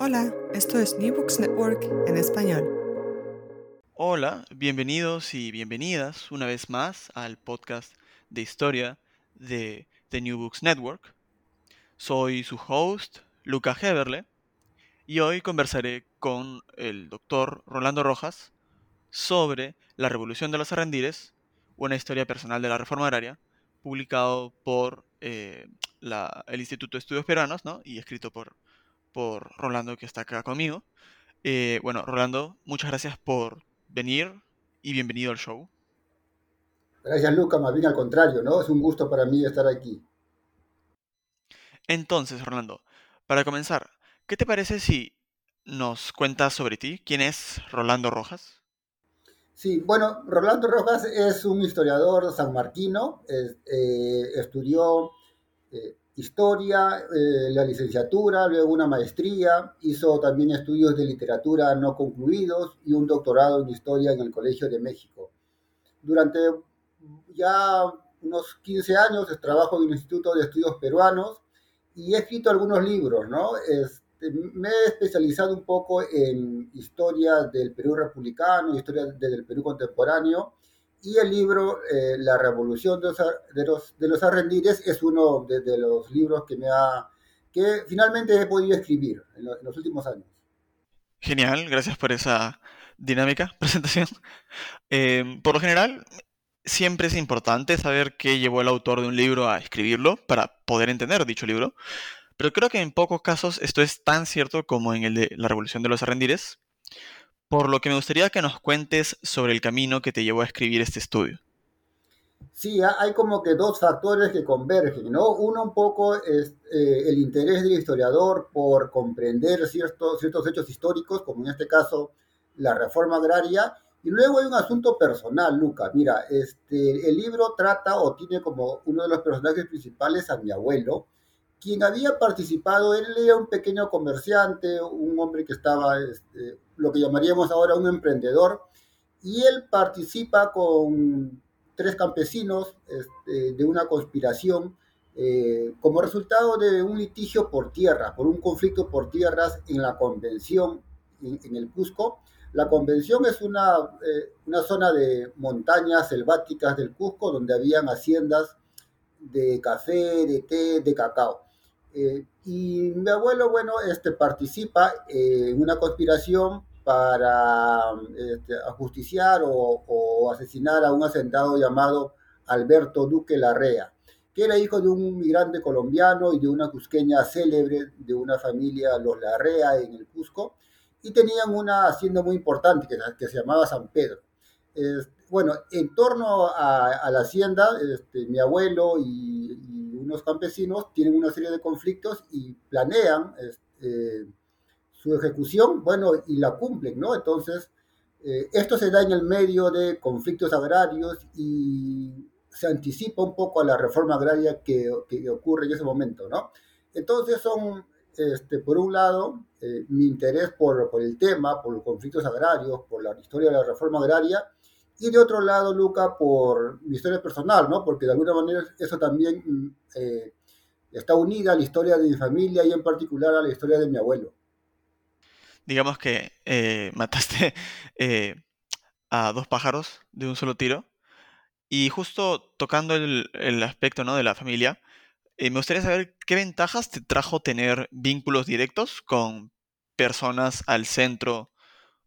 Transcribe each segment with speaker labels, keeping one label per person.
Speaker 1: Hola, esto es New Books Network en español.
Speaker 2: Hola, bienvenidos y bienvenidas una vez más al podcast de historia de The New Books Network. Soy su host, Luca Heberle, y hoy conversaré con el doctor Rolando Rojas sobre la Revolución de los Arrendires, una historia personal de la Reforma Agraria, publicado por eh, el Instituto de Estudios Peruanos ¿no? y escrito por, por Rolando, que está acá conmigo. Eh, bueno, Rolando, muchas gracias por venir y bienvenido al show.
Speaker 3: Gracias, Luca, más bien al contrario, ¿no? Es un gusto para mí estar aquí.
Speaker 2: Entonces, Rolando, para comenzar, ¿qué te parece si nos cuentas sobre ti? ¿Quién es Rolando Rojas?
Speaker 3: Sí, bueno, Rolando Rojas es un historiador sanmarquino, eh, estudió eh, historia, eh, la licenciatura, luego una maestría, hizo también estudios de literatura no concluidos y un doctorado en historia en el Colegio de México. Durante ya unos 15 años trabajo en el Instituto de Estudios Peruanos y he escrito algunos libros, ¿no? Este, me he especializado un poco en historia del Perú republicano, historia del Perú contemporáneo, y el libro eh, La Revolución de los, de, es uno de, los libros que me ha que finalmente he podido escribir en, los últimos años.
Speaker 2: Genial, gracias por esa dinámica presentación. Eh, por lo general, siempre es importante saber qué llevó el autor de un libro a escribirlo para poder entender dicho libro. Pero creo que en pocos casos esto es tan cierto como en el de la Revolución de los Arrendires, por lo que me gustaría que nos cuentes sobre el camino que te llevó a escribir este estudio.
Speaker 3: Sí, hay como que dos factores que convergen, ¿no? Uno un poco es eh, el interés del historiador por comprender ciertos, ciertos hechos históricos, como en este caso la reforma agraria, y luego hay un asunto personal, Luca. Mira, este, el libro trata o tiene como uno de los personajes principales a mi abuelo, quien había participado, él era un pequeño comerciante, un hombre que estaba, este, lo que llamaríamos ahora un emprendedor, y él participa con tres campesinos este, de una conspiración eh, como resultado de un litigio por tierra, por un conflicto por tierras en la convención en, el Cusco. La convención es una, eh, una zona de montañas selváticas del Cusco donde habían haciendas de café, de té, de cacao. Eh, y mi abuelo, bueno, este, participa en una conspiración para este, ajusticiar o, asesinar a un hacendado llamado Alberto Duque Larrea, que era hijo de un migrante colombiano y de una cusqueña célebre de una familia, los Larrea, en el Cusco, y tenían una hacienda muy importante que, que se llamaba San Pedro. bueno, en torno a, la hacienda, este, mi abuelo y unos campesinos tienen una serie de conflictos y planean este, su ejecución, bueno, y la cumplen, ¿no? Entonces, eh, esto se da en el medio de conflictos agrarios y se anticipa un poco a la reforma agraria que, ocurre en ese momento, ¿no? Entonces son, este, por un lado, eh, mi interés por, por el tema, por los conflictos agrarios, por la historia de la reforma agraria, y de otro lado, Luca, por mi historia personal, ¿no? Porque de alguna manera eso también mm, eh, está unida a la historia de mi familia y en particular a la historia de mi abuelo.
Speaker 2: Digamos que eh, mataste eh, a dos pájaros de un solo tiro. Y justo tocando el, aspecto ¿no? de la familia, me gustaría saber qué ventajas te trajo tener vínculos directos con personas al centro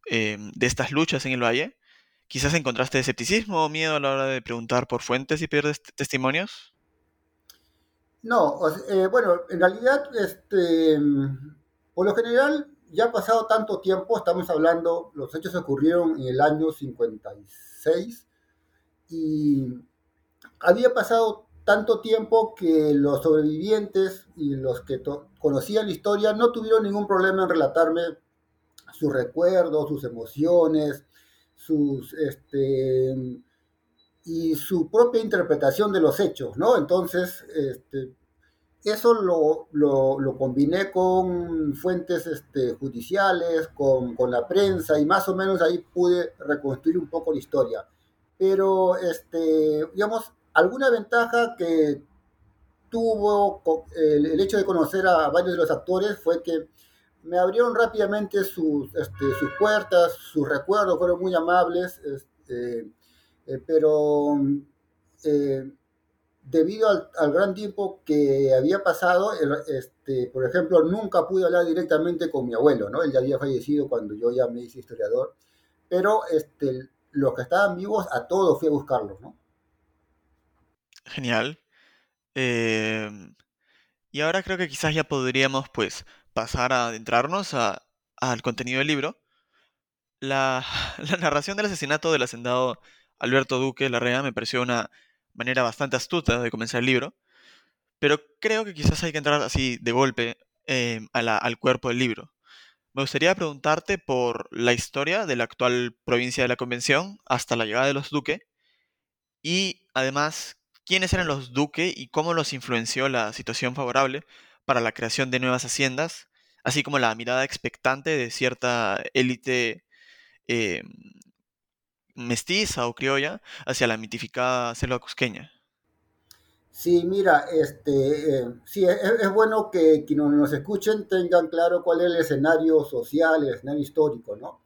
Speaker 2: de estas luchas en el valle ¿Quizás encontraste escepticismo o miedo a la hora de preguntar por fuentes y pedir testimonios?
Speaker 3: No, eh, bueno, en realidad, este, por lo general, ya ha pasado tanto tiempo, estamos hablando, los hechos ocurrieron en el año 56 y había pasado tanto tiempo que los sobrevivientes y los que conocían la historia no tuvieron ningún problema en relatarme sus recuerdos, sus emociones, sus, este, y su propia interpretación de los hechos, ¿no? Entonces, este, eso lo, lo, combiné con fuentes este, judiciales, con, con, la prensa, y más o menos ahí pude reconstruir un poco la historia. Pero, este, digamos, alguna ventaja que tuvo el, el hecho de conocer a varios de los actores fue que me abrieron rápidamente sus, este, sus puertas, sus recuerdos fueron muy amables, este, eh, pero eh, debido al, gran tiempo que había pasado, este, por ejemplo, nunca pude hablar directamente con mi abuelo, ¿no? Él ya había fallecido cuando yo ya me hice historiador, pero los que estaban vivos, a todos fui a buscarlos, ¿no?
Speaker 2: Genial. Eh, y ahora creo que quizás ya podríamos, pues, pasar a adentrarnos al contenido del libro. La, narración del asesinato del hacendado Alberto Duque Larrea me pareció una manera bastante astuta de comenzar el libro, pero creo que quizás hay que entrar así de golpe eh, al cuerpo del libro. Me gustaría preguntarte por la historia de la actual provincia de la Convención hasta la llegada de los Duque y además quiénes eran los Duque y cómo los influenció la situación favorable para la creación de nuevas haciendas, así como la mirada expectante de cierta élite eh, mestiza o criolla hacia la mitificada selva cusqueña.
Speaker 3: Sí, mira, este, eh, sí, es, es, bueno que quienes nos escuchen tengan claro cuál es el escenario social, el escenario histórico, ¿no?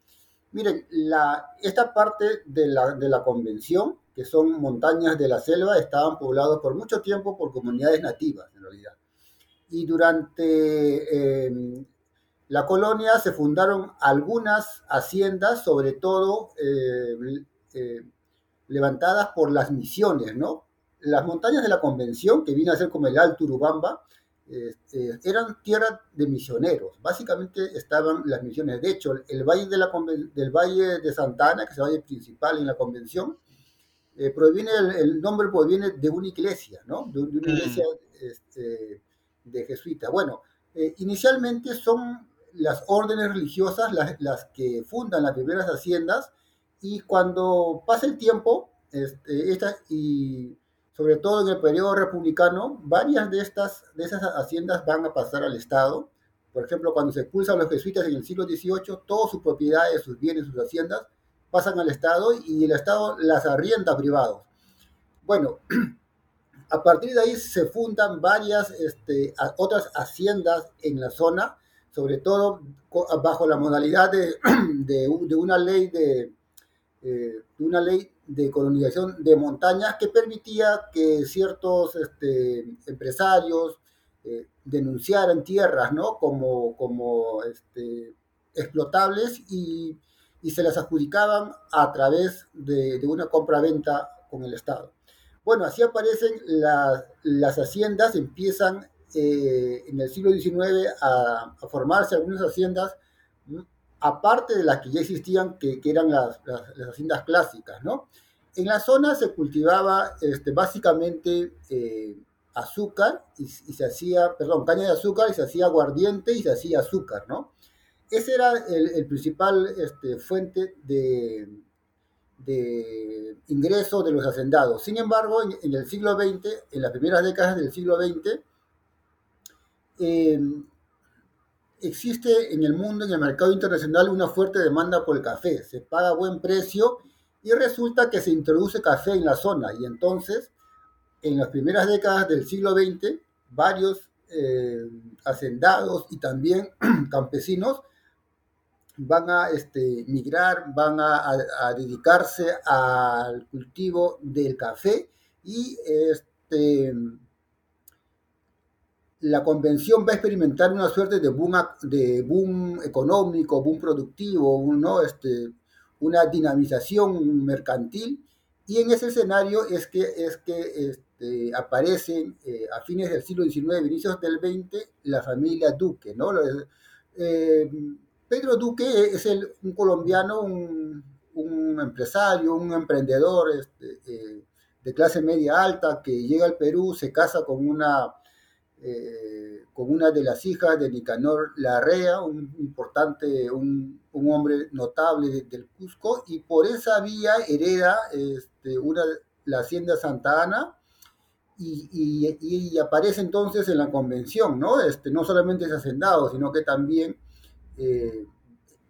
Speaker 3: Miren, la, esta parte de la, de la convención, que son montañas de la selva, estaban poblados por mucho tiempo por comunidades nativas, en realidad. Y durante eh, la colonia se fundaron algunas haciendas, sobre todo eh, eh, levantadas por las misiones, ¿no? Las montañas de la Convención, que vino a ser como el Alto Urubamba, eh, eran tierra de misioneros. Básicamente estaban las misiones. De hecho, el valle de la, del Valle de Santa Ana, que es el valle principal en la Convención, eh, proviene el, el, nombre proviene de una iglesia, ¿no? De, de una iglesia este, de jesuita. Bueno, inicialmente son las órdenes religiosas las, que fundan las primeras haciendas y cuando pasa el tiempo, este, esta, y sobre todo en el periodo republicano, varias de estas de esas haciendas van a pasar al Estado. Por ejemplo, cuando se expulsan los jesuitas en el siglo XVIII, todas sus propiedades, sus bienes, sus haciendas pasan al Estado y el Estado las arrienda a privados. Bueno, a partir de ahí se fundan varias este, otras haciendas en la zona sobre todo bajo la modalidad de, de, de una ley de, eh, de, una ley de colonización de montañas que permitía que ciertos este, empresarios eh, denunciaran tierras ¿no? como, como este, explotables y, y, se las adjudicaban a través de, de una compra-venta con el Estado. Bueno, así aparecen las, las haciendas, empiezan eh, en el siglo XIX a, a, formarse algunas haciendas, aparte de las que ya existían, que, que eran las, las, las, haciendas clásicas, ¿no? En la zona se cultivaba este, básicamente eh, azúcar y, y, se hacía, perdón, caña de azúcar y se hacía aguardiente y se hacía azúcar, ¿no? Ese era el, el principal este, fuente de, de ingreso de los hacendados. Sin embargo, en, en, el siglo XX, en las primeras décadas del siglo XX, eh, existe en el mundo, en el mercado internacional, una fuerte demanda por el café. Se paga buen precio y resulta que se introduce café en la zona. Y entonces, en las primeras décadas del siglo XX, varios eh, hacendados y también campesinos van a este, migrar, van a, a, dedicarse al cultivo del café y este, la convención va a experimentar una suerte de boom, de boom económico, boom productivo, este, una dinamización mercantil, y en ese escenario es que, es que este, aparecen eh, a fines del siglo XIX, inicios del XX, la familia Duque. ¿no? Eh, Pedro Duque es un colombiano, un, un, empresario, un emprendedor este, eh, de clase media alta que llega al Perú, se casa con una eh, con una de las hijas de Nicanor Larrea, un importante, un, hombre notable de, del Cusco, y por esa vía hereda este, una, la hacienda Santa Ana, y, aparece entonces en la convención, ¿no? Este, no solamente es hacendado, sino que también eh,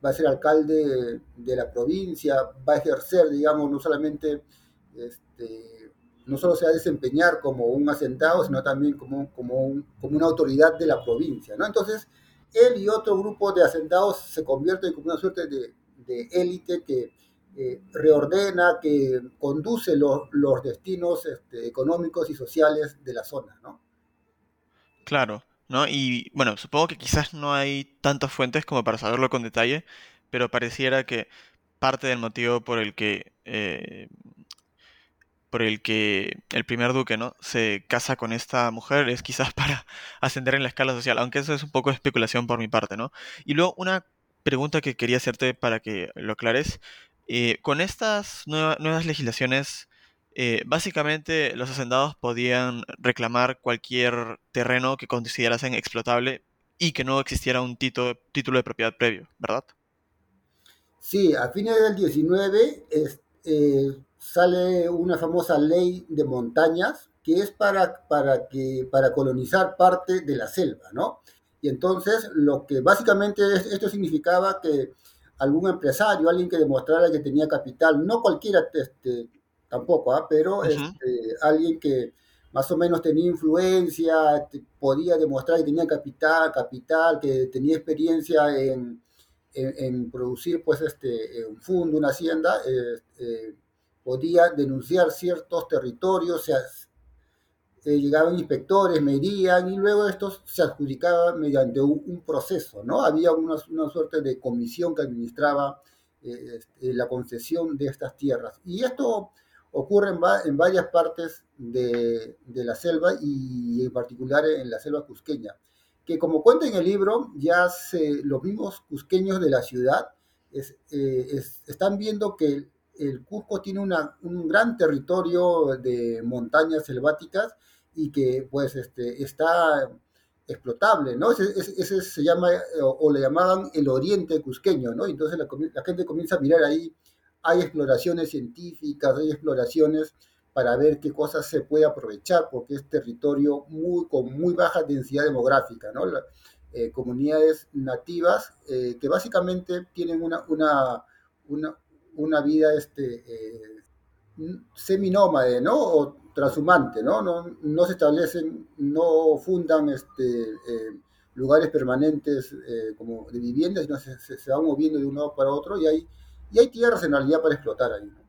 Speaker 3: va a ser alcalde de, de, la provincia, va a ejercer, digamos, no solamente este, no solo se va a desempeñar como un hacendado, sino también como, como, un, como una autoridad de la provincia. ¿no? Entonces, él y otro grupo de hacendados se convierten como una suerte de, élite que eh, reordena, que conduce los, los destinos este, económicos y sociales de la zona, ¿no?
Speaker 2: Claro, ¿no? Y bueno, supongo que quizás no hay tantas fuentes como para saberlo con detalle, pero pareciera que parte del motivo por el que eh, por el que el primer duque, ¿no? se casa con esta mujer es quizás para ascender en la escala social, aunque eso es un poco de especulación por mi parte, ¿no? Y luego una pregunta que quería hacerte para que lo aclares. Eh, con estas nueva- nuevas legislaciones, eh, básicamente los hacendados podían reclamar cualquier terreno que considerasen explotable y que no existiera un título de propiedad previo, ¿verdad?
Speaker 3: Sí, a fines del 19 es- eh, sale una famosa ley de montañas que es para, para, que, para colonizar parte de la selva, ¿no? Y entonces lo que básicamente es- esto significaba que algún empresario, alguien que demostrara que tenía capital, no cualquiera este, tampoco, ¿ah? pero este, alguien que más o menos tenía influencia, podía demostrar que tenía capital, capital, que tenía experiencia en en, en producir pues este eh, un fondo, una hacienda, eh, eh, podía denunciar ciertos territorios, se, eh, llegaban inspectores, medían y luego estos se adjudicaban mediante un, proceso, ¿no? Había una, una, suerte de comisión que administraba eh, este, la concesión de estas tierras. Y esto ocurre en, va, en varias partes de, de, la selva y en particular en la selva cusqueña, que como cuenta en el libro, ya se, los mismos cusqueños de la ciudad eh, es, están viendo que el, Cusco tiene un gran territorio de montañas selváticas y que pues este, está explotable, ¿no? Ese, se llama, o, le llamaban el oriente cusqueño, ¿no? Entonces la, la, gente comienza a mirar ahí, hay exploraciones científicas, hay exploraciones para ver qué cosas se puede aprovechar, porque es territorio muy, con muy baja densidad demográfica, ¿no? La, eh, comunidades nativas eh, que básicamente tienen una, una, una, una vida este, eh, seminómade, ¿no? O transhumante, ¿no? No, no se establecen, no fundan este, eh, lugares permanentes eh, como de vivienda, sino se, se, se, van moviendo de un lado para otro y hay, y hay tierras en realidad para explotar ahí. ¿no?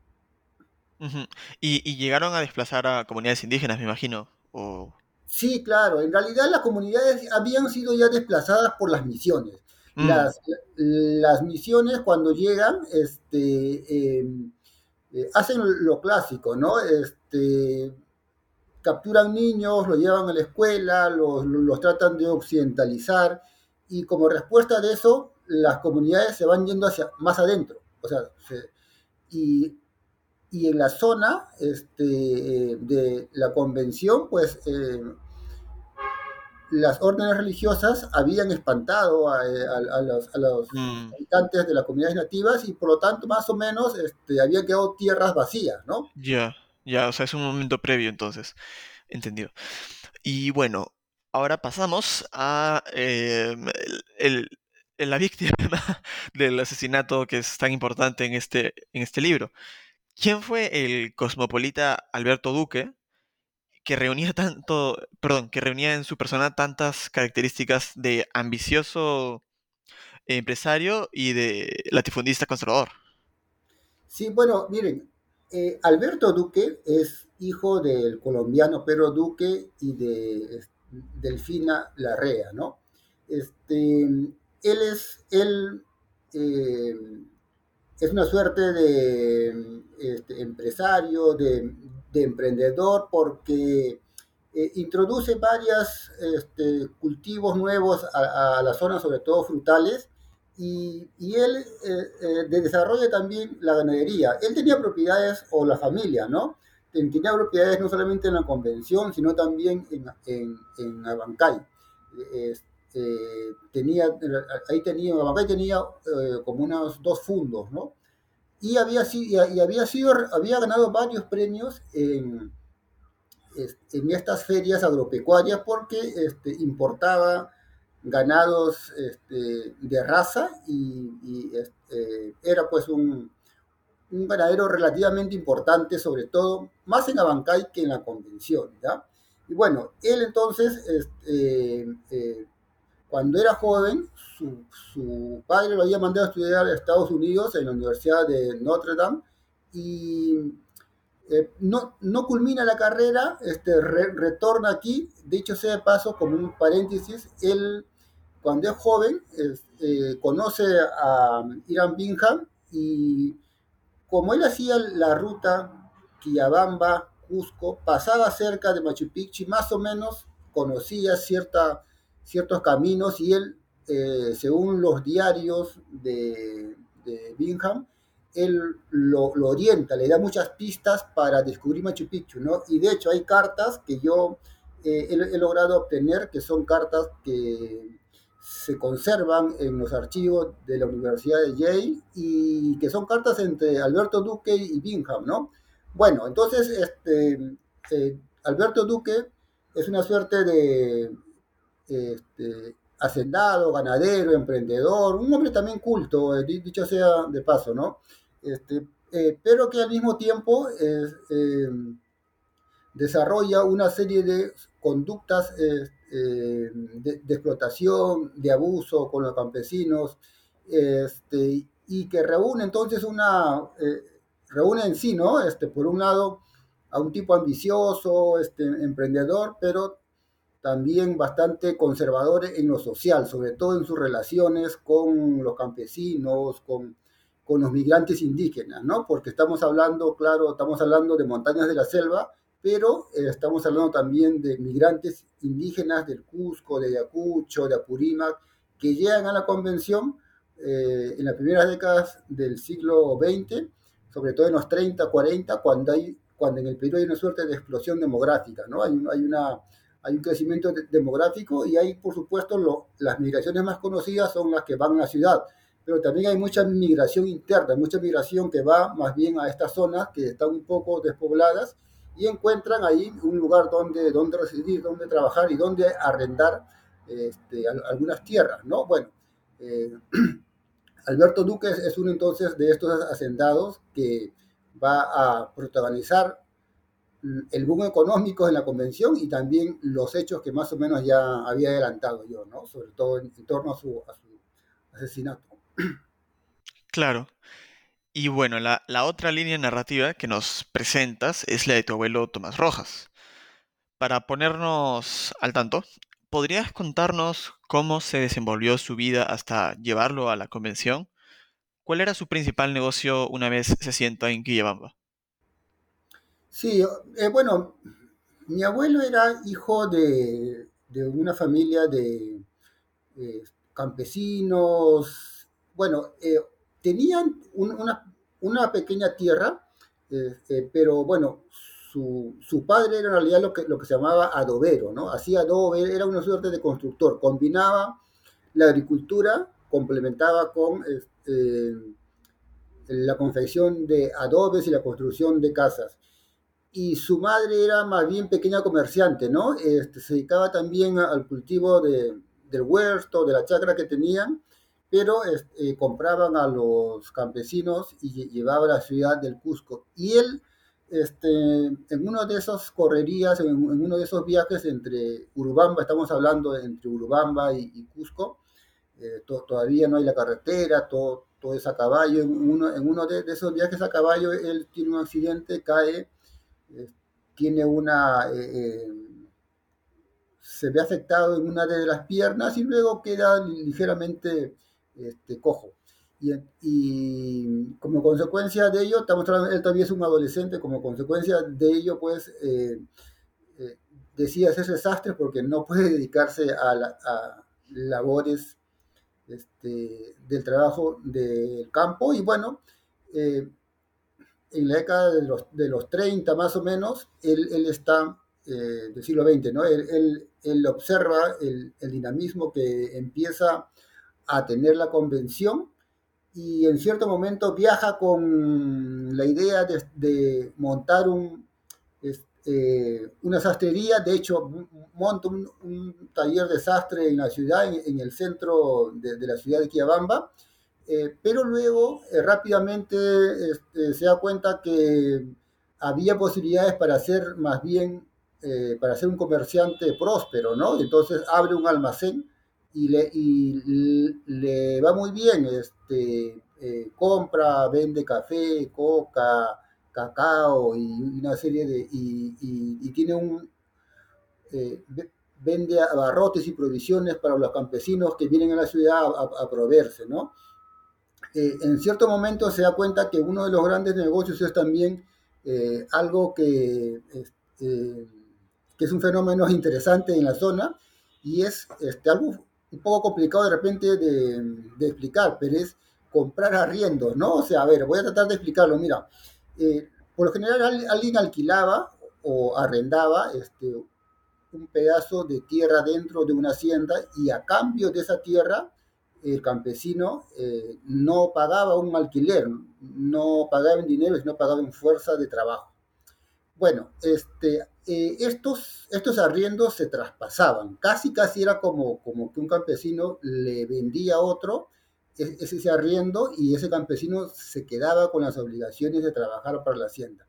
Speaker 2: Uh -huh. ¿Y, ¿Y, llegaron a desplazar a comunidades indígenas, me imagino? ¿O...
Speaker 3: Sí, claro. En realidad las comunidades habían sido ya desplazadas por las misiones. Mm. Las, las, misiones cuando llegan, este, eh, eh, hacen lo clásico, ¿no? Este, capturan niños, los llevan a la escuela, los, los, tratan de occidentalizar y como respuesta de eso, las comunidades se van yendo hacia más adentro. O sea, se, y, y, en la zona este, de la convención, pues eh, las órdenes religiosas habían espantado a, a, a los, a los mm. habitantes de las comunidades nativas y por lo tanto más o menos este, habían quedado tierras vacías, ¿no?
Speaker 2: Ya, yeah, ya, yeah, o sea, es un momento previo entonces, entendido. Y bueno, ahora pasamos a eh, el, el, la víctima del asesinato que es tan importante en este, en este libro. ¿Quién fue el cosmopolita Alberto Duque? Que reunía tanto, perdón, que reunía en su persona tantas características de ambicioso empresario y de latifundista conservador.
Speaker 3: Sí, bueno, miren, eh, Alberto Duque es hijo del colombiano Pedro Duque y de Delfina Larrea, ¿no? Este, él es, él eh, es una suerte de este, empresario, de, de, emprendedor, porque eh, introduce varios este, cultivos nuevos a, a, la zona, sobre todo frutales, y, y él eh, eh, desarrolla también la ganadería. Él tenía propiedades, o la familia, ¿no? Tenía propiedades no solamente en la convención, sino también en, en, en Abancay. Eh, tenía, ahí tenía, Abancay tenía eh, como unos dos fundos, ¿no? Y había, sido, había ganado varios premios en, estas ferias agropecuarias porque este, importaba ganados este, de raza y, este, era pues un, ganadero relativamente importante, sobre todo más en Abancay que en la convención. Y bueno, él entonces, eh, cuando era joven, su, su, padre lo había mandado a estudiar a Estados Unidos en la Universidad de Notre Dame y eh, no, no culmina la carrera, este, retorna aquí, dicho sea de paso, como un paréntesis, él cuando es joven eh, conoce a Irán Bingham y como él hacía la ruta Quillabamba, Cusco, pasaba cerca de Machu Picchu, más o menos conocía cierta, ciertos caminos y él, eh, según los diarios de, de Bingham, él lo, orienta, le da muchas pistas para descubrir Machu Picchu, ¿no? Y de hecho hay cartas que yo eh, he, logrado obtener, que son cartas que se conservan en los archivos de la Universidad de Yale y que son cartas entre Alberto Duque y Bingham, ¿no? Bueno, entonces, este, eh, Alberto Duque es una suerte de este, hacendado, ganadero, emprendedor, un hombre también culto, eh, dicho sea de paso, ¿no? Este, eh, pero que al mismo tiempo eh, desarrolla una serie de conductas eh, de, explotación, de abuso con los campesinos, este, y que reúne entonces una, reúne en sí, ¿no? Este, por un lado, a un tipo ambicioso, emprendedor, pero también bastante conservador en lo social, sobre todo en sus relaciones con los campesinos, con con los migrantes indígenas, ¿no? Porque estamos hablando, claro, estamos hablando de montañas de la selva, pero eh, estamos hablando también de migrantes indígenas del Cusco, de Ayacucho, de Apurímac, que llegan a la convención eh, en las primeras décadas del siglo XX, sobre todo en los 30, 40, cuando, hay, cuando en el Perú hay una suerte de explosión demográfica, ¿no? Hay, hay, una, hay un crecimiento demográfico y hay, por supuesto, lo, las migraciones más conocidas son las que van a la ciudad pero también hay mucha migración interna, mucha migración que va más bien a estas zonas que están un poco despobladas y encuentran ahí un lugar donde, donde residir, donde trabajar y donde arrendar este, algunas tierras, ¿no? Bueno, eh, Alberto Duque es uno entonces de estos hacendados que va a protagonizar el boom económico en la convención y también los hechos que más o menos ya había adelantado yo, ¿no? Sobre todo en, torno a su asesinato.
Speaker 2: Claro. Y bueno, la, otra línea narrativa que nos presentas es la de tu abuelo Tomás Rojas. Para ponernos al tanto, ¿podrías contarnos cómo se desenvolvió su vida hasta llevarlo a la convención? ¿Cuál era su principal negocio una vez se sienta en Quillabamba?
Speaker 3: Sí, eh, bueno, mi abuelo era hijo de, una familia de eh, campesinos, bueno, eh, tenían una, pequeña tierra, eh, pero bueno, su, padre era en realidad lo que, lo que se llamaba adobero, ¿no? Hacía adobe, era una suerte de constructor, combinaba la agricultura, complementaba con este, la confección de adobes y la construcción de casas. Y su madre era más bien pequeña comerciante, ¿no? Este, se dedicaba también al cultivo de, del huerto, de la chacra que tenían, pero eh, compraban a los campesinos y llevaban a la ciudad del Cusco. Y él, este, en uno de esos correrías, en, uno de esos viajes entre Urubamba, estamos hablando entre Urubamba y, Cusco, eh, todavía no hay la carretera, todo, todo es a caballo. En uno, en uno de, esos viajes a caballo, él tiene un accidente, cae, tiene una se ve afectado en una de las piernas y luego queda ligeramente este, cojo. Y, como consecuencia de ello, estamos él todavía es un adolescente, como consecuencia de ello, pues eh, eh, decía hacer desastres porque no puede dedicarse a, labores este, del trabajo del campo. Y bueno, eh, en la década de los, de los 30 más o menos, él, está del siglo XX, ¿no? Él, observa el, dinamismo que empieza a tener la convención y en cierto momento viaja con la idea de, montar un, eh, una sastrería, de hecho monta un, taller de sastre en la ciudad, en, el centro de, la ciudad de Quiabamba, eh, pero luego eh, rápidamente este, se da cuenta que había posibilidades para hacer más bien, para ser un comerciante próspero, ¿no? Entonces abre un almacén y le, y le va muy bien, este, eh, compra, vende café, coca, cacao y una serie de, y, y, tiene un, eh, vende abarrotes y provisiones para los campesinos que vienen a la ciudad a proveerse, ¿no? Eh, en cierto momento se da cuenta que uno de los grandes negocios es también eh, algo que, eh, que es un fenómeno interesante en la zona y es este, algo un poco complicado de repente de, explicar, pero es comprar arriendo, ¿no? O sea, a ver, voy a tratar de explicarlo. Mira, por lo general alguien alquilaba o arrendaba este, un pedazo de tierra dentro de una hacienda y a cambio de esa tierra el campesino eh, no pagaba un alquiler, no pagaba en dinero, sino pagaba en fuerza de trabajo. Bueno, este, eh, estos, estos arriendos se traspasaban, casi casi era como, como que un campesino le vendía a otro e, ese, arriendo y ese campesino se quedaba con las obligaciones de trabajar para la hacienda.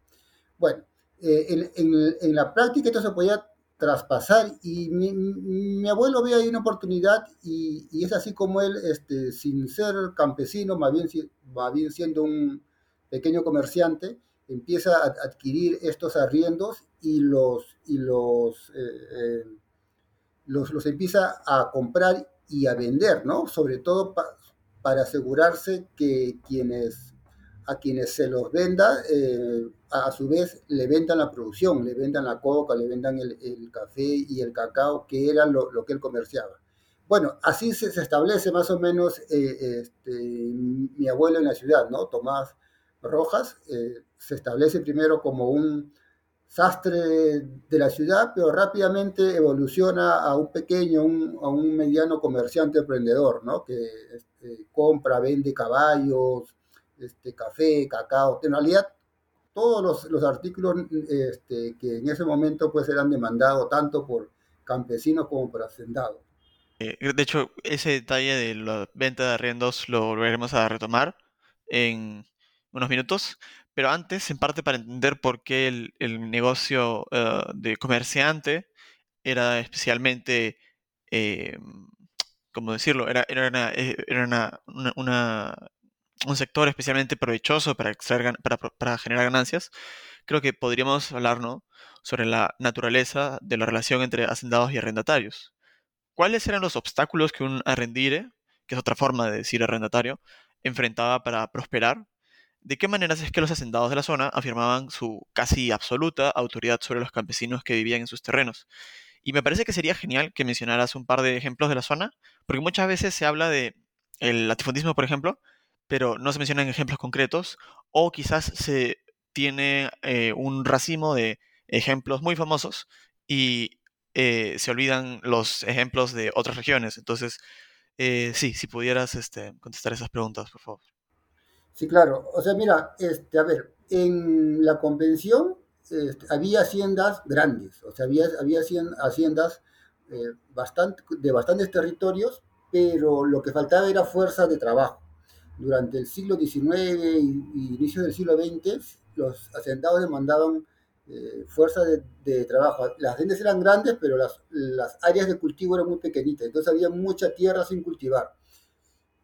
Speaker 3: Bueno, eh, en, en, en, la práctica esto se podía traspasar y mi, mi, abuelo ve ahí una oportunidad y, es así como él, este, sin ser campesino, más bien, más bien siendo un pequeño comerciante, empieza a adquirir estos arriendos y los, y los, eh, eh, los, los, empieza a comprar y a vender, ¿no? Sobre todo pa, para asegurarse que quienes a quienes se los venda, eh, a, su vez le vendan la producción, le vendan la coca, le vendan el, café y el cacao, que era lo, lo que él comerciaba. Bueno, así se, se establece más o menos eh, este, mi abuelo en la ciudad, ¿no? Tomás Rojas, eh, se establece primero como un sastre de la ciudad, pero rápidamente evoluciona a un pequeño, a un mediano comerciante emprendedor, ¿no? Que este, compra, vende caballos, este, café, cacao, en realidad todos los, los artículos este, que en ese momento pues eran demandados tanto por campesinos como por hacendados.
Speaker 2: Eh, de hecho, ese detalle de la venta de arriendos lo volveremos a retomar en unos minutos, pero antes, en parte para entender por qué el, el negocio uh, de comerciante era especialmente, eh, ¿cómo decirlo? Era, era, una, eh, era una, una, una un sector especialmente provechoso para, extraer, para, para, generar ganancias, creo que podríamos hablar ¿no? sobre la naturaleza de la relación entre hacendados y arrendatarios. ¿Cuáles eran los obstáculos que un arrendire, que es otra forma de decir arrendatario, enfrentaba para prosperar? ¿De qué maneras es que los hacendados de la zona afirmaban su casi absoluta autoridad sobre los campesinos que vivían en sus terrenos? Y me parece que sería genial que mencionaras un par de ejemplos de la zona, porque muchas veces se habla de el latifundismo, por ejemplo, pero no se mencionan ejemplos concretos, o quizás se tiene eh, un racimo de ejemplos muy famosos y eh, se olvidan los ejemplos de otras regiones. Entonces, eh, sí, si pudieras este, contestar esas preguntas, por favor.
Speaker 3: Sí, claro. O sea, mira, este, a ver, en la convención este, había haciendas grandes, o sea, había, había haciendas bastante, de bastantes territorios, pero lo que faltaba era fuerza de trabajo durante el siglo XIX y, y inicio del siglo XX, los hacendados demandaban eh, fuerza de, de, trabajo. Las haciendas eran grandes, pero las, las, áreas de cultivo eran muy pequeñitas, entonces había mucha tierra sin cultivar.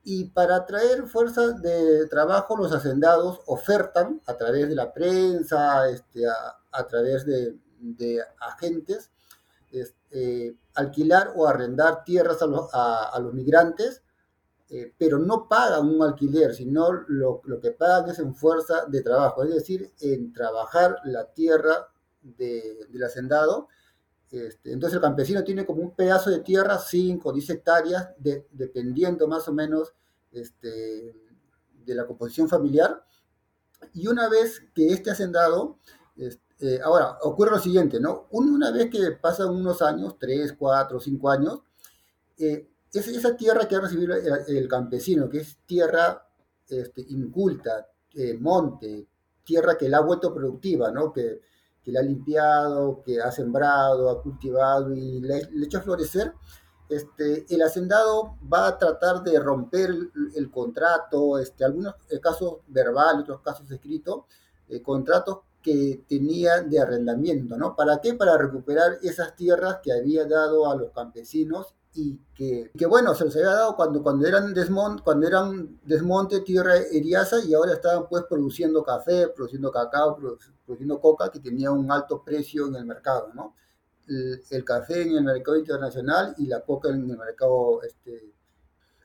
Speaker 3: Y para atraer fuerza de trabajo, los hacendados ofertan a través de la prensa, este, a, a través de, de agentes, este, alquilar o arrendar tierras a los, a, a los migrantes eh, pero no pagan un alquiler, sino lo, que pagan es en fuerza de trabajo, es decir, en trabajar la tierra de, del hacendado. Este, entonces el campesino tiene como un pedazo de tierra, 5 o 10 hectáreas, de, dependiendo más o menos este, de la composición familiar. Y una vez que este hacendado, este, eh, ahora ocurre lo siguiente, ¿no? Una vez que pasan unos años, 3, 4, 5 años, eh, es esa tierra que ha recibido el, campesino, que es tierra este, inculta, eh, monte, tierra que la ha vuelto productiva, ¿no? que, que la ha limpiado, que ha sembrado, ha cultivado y le, le echa a florecer, este, el hacendado va a tratar de romper el, contrato, este, algunos casos verbal, otros casos escritos, eh, contratos que tenía de arrendamiento, ¿no? ¿Para qué? Para recuperar esas tierras que había dado a los campesinos y que, que, bueno, se les había dado cuando, cuando, eran desmont, cuando eran desmonte tierra eriaza y ahora estaban pues produciendo café, produciendo cacao, produciendo coca que tenía un alto precio en el mercado, ¿no? El, el café en el mercado internacional y la coca en el mercado este,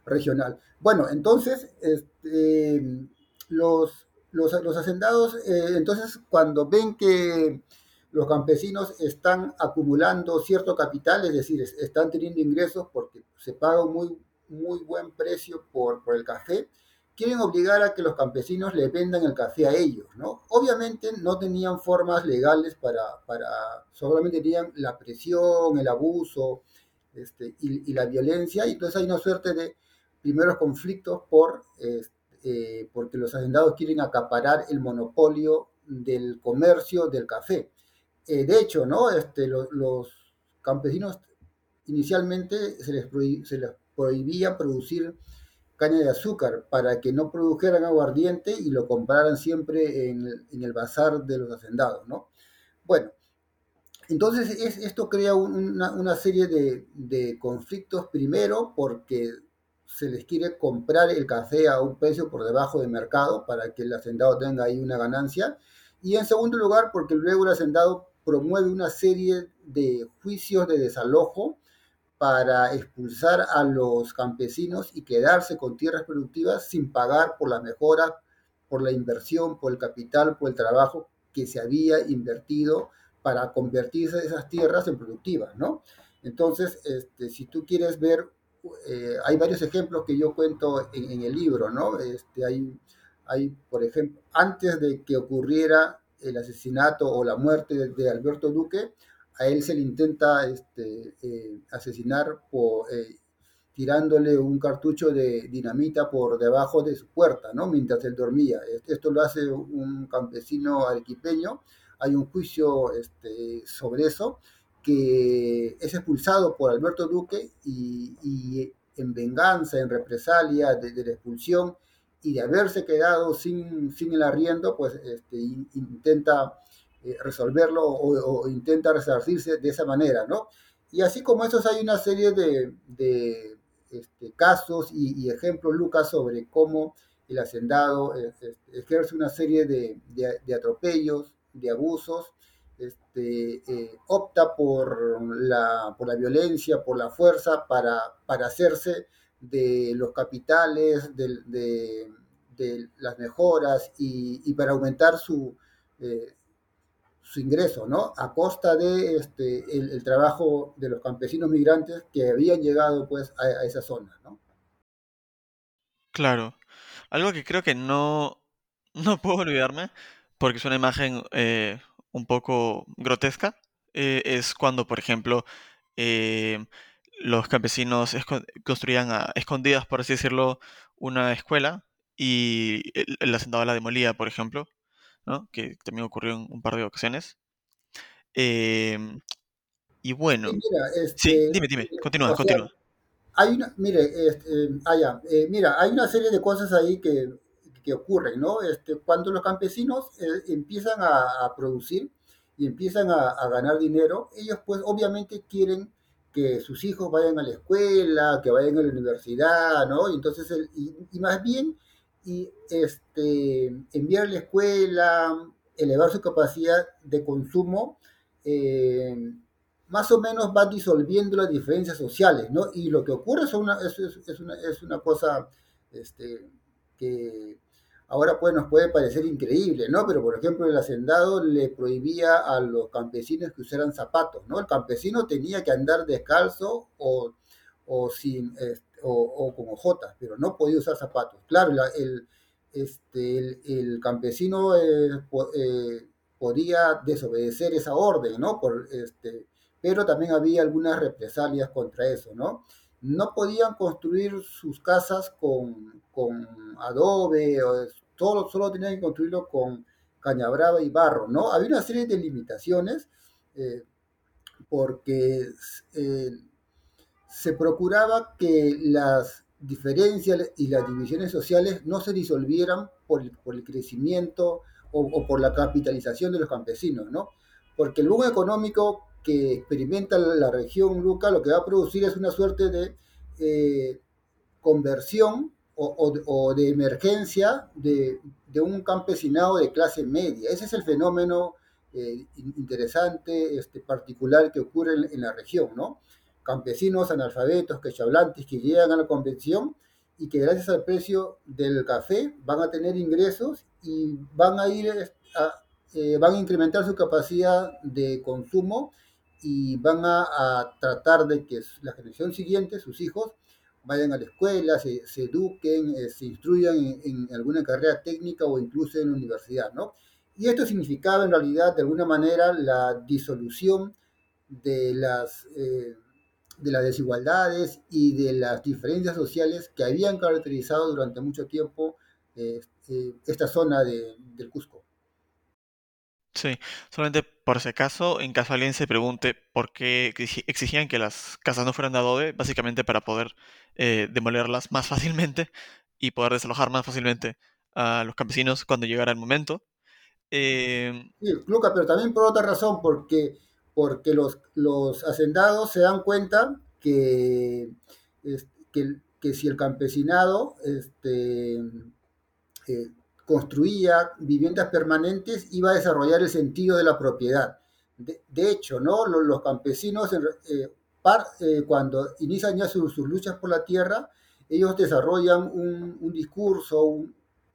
Speaker 3: regional. Bueno, entonces este, los, los, los, hacendados, eh, entonces cuando ven que los campesinos están acumulando cierto capital, es decir, están teniendo ingresos porque se paga un muy, muy buen precio por, el café, quieren obligar a que los campesinos le vendan el café a ellos, ¿no? Obviamente no tenían formas legales para, solamente tenían la presión, el abuso este, y, y, la violencia, y entonces hay una suerte de primeros conflictos por, eh, porque los hacendados quieren acaparar el monopolio del comercio del café. Eh, de hecho, ¿no? Este, los, campesinos inicialmente se les, se les, prohibía producir caña de azúcar para que no produjeran aguardiente y lo compraran siempre en, en el bazar de los hacendados, ¿no? Bueno, entonces es, esto crea una, una serie de, de, conflictos, primero porque se les quiere comprar el café a un precio por debajo del mercado para que el hacendado tenga ahí una ganancia, y en segundo lugar porque luego el hacendado promueve una serie de juicios de desalojo para expulsar a los campesinos y quedarse con tierras productivas sin pagar por la mejora, por la inversión, por el capital, por el trabajo que se había invertido para convertirse esas tierras en productivas, ¿no? Entonces, este, si tú quieres ver, eh, hay varios ejemplos que yo cuento en, en el libro, ¿no? Este, hay, hay, por ejemplo, antes de que ocurriera el asesinato o la muerte de, Alberto Duque, a él se le intenta este, eh, asesinar eh, tirándole un cartucho de dinamita por debajo de su puerta, ¿no? mientras él dormía. Esto lo hace un campesino arequipeño. Hay un juicio este, sobre eso que es expulsado por Alberto Duque y, y en venganza, en represalia de, de la expulsión, y de haberse quedado sin, sin el arriendo, pues este, intenta eh, resolverlo o, intenta resarcirse de esa manera, ¿no? Y así como esos hay una serie de, de este, casos y, ejemplos, Lucas, sobre cómo el hacendado eh, ejerce una serie de, de, atropellos, de abusos, este, eh, opta por la, por la violencia, por la fuerza para, para hacerse de los capitales, de, de, las mejoras y, y, para aumentar su, eh, su ingreso, ¿no? A costa de este, el, trabajo de los campesinos migrantes que habían llegado pues a, a, esa zona, ¿no?
Speaker 2: Claro. Algo que creo que no, no puedo olvidarme, porque es una imagen eh, un poco grotesca, eh, es cuando, por ejemplo, eh, los campesinos construían a escondidas, por así decirlo, una escuela y el, el hacendado la demolía, por ejemplo, ¿no? que también ocurrió en un par de ocasiones. Eh, y bueno,
Speaker 3: sí, mira, este,
Speaker 2: sí, dime, dime, continúa, o continúa.
Speaker 3: Hay una, mire, este, ah, ya, eh, mira, hay una serie de cosas ahí que, que ocurren, ¿no? Este, cuando los campesinos eh, empiezan a, a, producir y empiezan a, a ganar dinero, ellos pues obviamente quieren que sus hijos vayan a la escuela, que vayan a la universidad, ¿no? Y entonces, y, más bien, y este, enviar a la escuela, elevar su capacidad de consumo, eh, más o menos va disolviendo las diferencias sociales, ¿no? Y lo que ocurre es una, es, es una, es una cosa este, que ahora pues nos puede parecer increíble, ¿no? Pero por ejemplo el hacendado le prohibía a los campesinos que usaran zapatos, ¿no? El campesino tenía que andar descalzo o, o sin este, o, o, con ojotas, pero no podía usar zapatos. Claro, la, el, este, el campesino eh, eh, podía desobedecer esa orden, ¿no? Por, este, pero también había algunas represalias contra eso, ¿no? No podían construir sus casas con, con adobe, o, solo, solo tenían que construirlo con caña brava y barro, ¿no? Había una serie de limitaciones eh, porque eh, se procuraba que las diferencias y las divisiones sociales no se disolvieran por el, por el crecimiento o, o, por la capitalización de los campesinos, ¿no? Porque el boom económico que experimenta la región Luca lo que va a producir es una suerte de eh, conversión o, de emergencia de, un campesinado de clase media. Ese es el fenómeno eh, interesante, este, particular que ocurre en, la región, ¿no? Campesinos, analfabetos, quechablantes que llegan a la convención y que gracias al precio del café van a tener ingresos y van a ir eh, van a incrementar su capacidad de consumo y van a, tratar de que la generación siguiente, sus hijos, vayan a la escuela, se, eduquen, eh, se instruyan en, alguna carrera técnica o incluso en la universidad, ¿no? Y esto significaba en realidad de alguna manera la disolución de las, eh, de las desigualdades y de las diferencias sociales que habían caracterizado durante mucho tiempo eh, esta zona del Cusco.
Speaker 2: Sí, solamente por ese caso, en caso alguien se pregunte por qué exigían que las casas no fueran de adobe, básicamente para poder eh, demolerlas más fácilmente y poder desalojar más fácilmente a los campesinos cuando llegara el momento.
Speaker 3: Eh, sí, Luca, pero también por otra razón, porque, porque los, los hacendados se dan cuenta que, que, que si el campesinado este, eh, construía viviendas permanentes, iba a desarrollar el sentido de la propiedad. De, hecho, ¿no? los, campesinos, eh, eh, cuando inician ya sus, luchas por la tierra, ellos desarrollan un, discurso,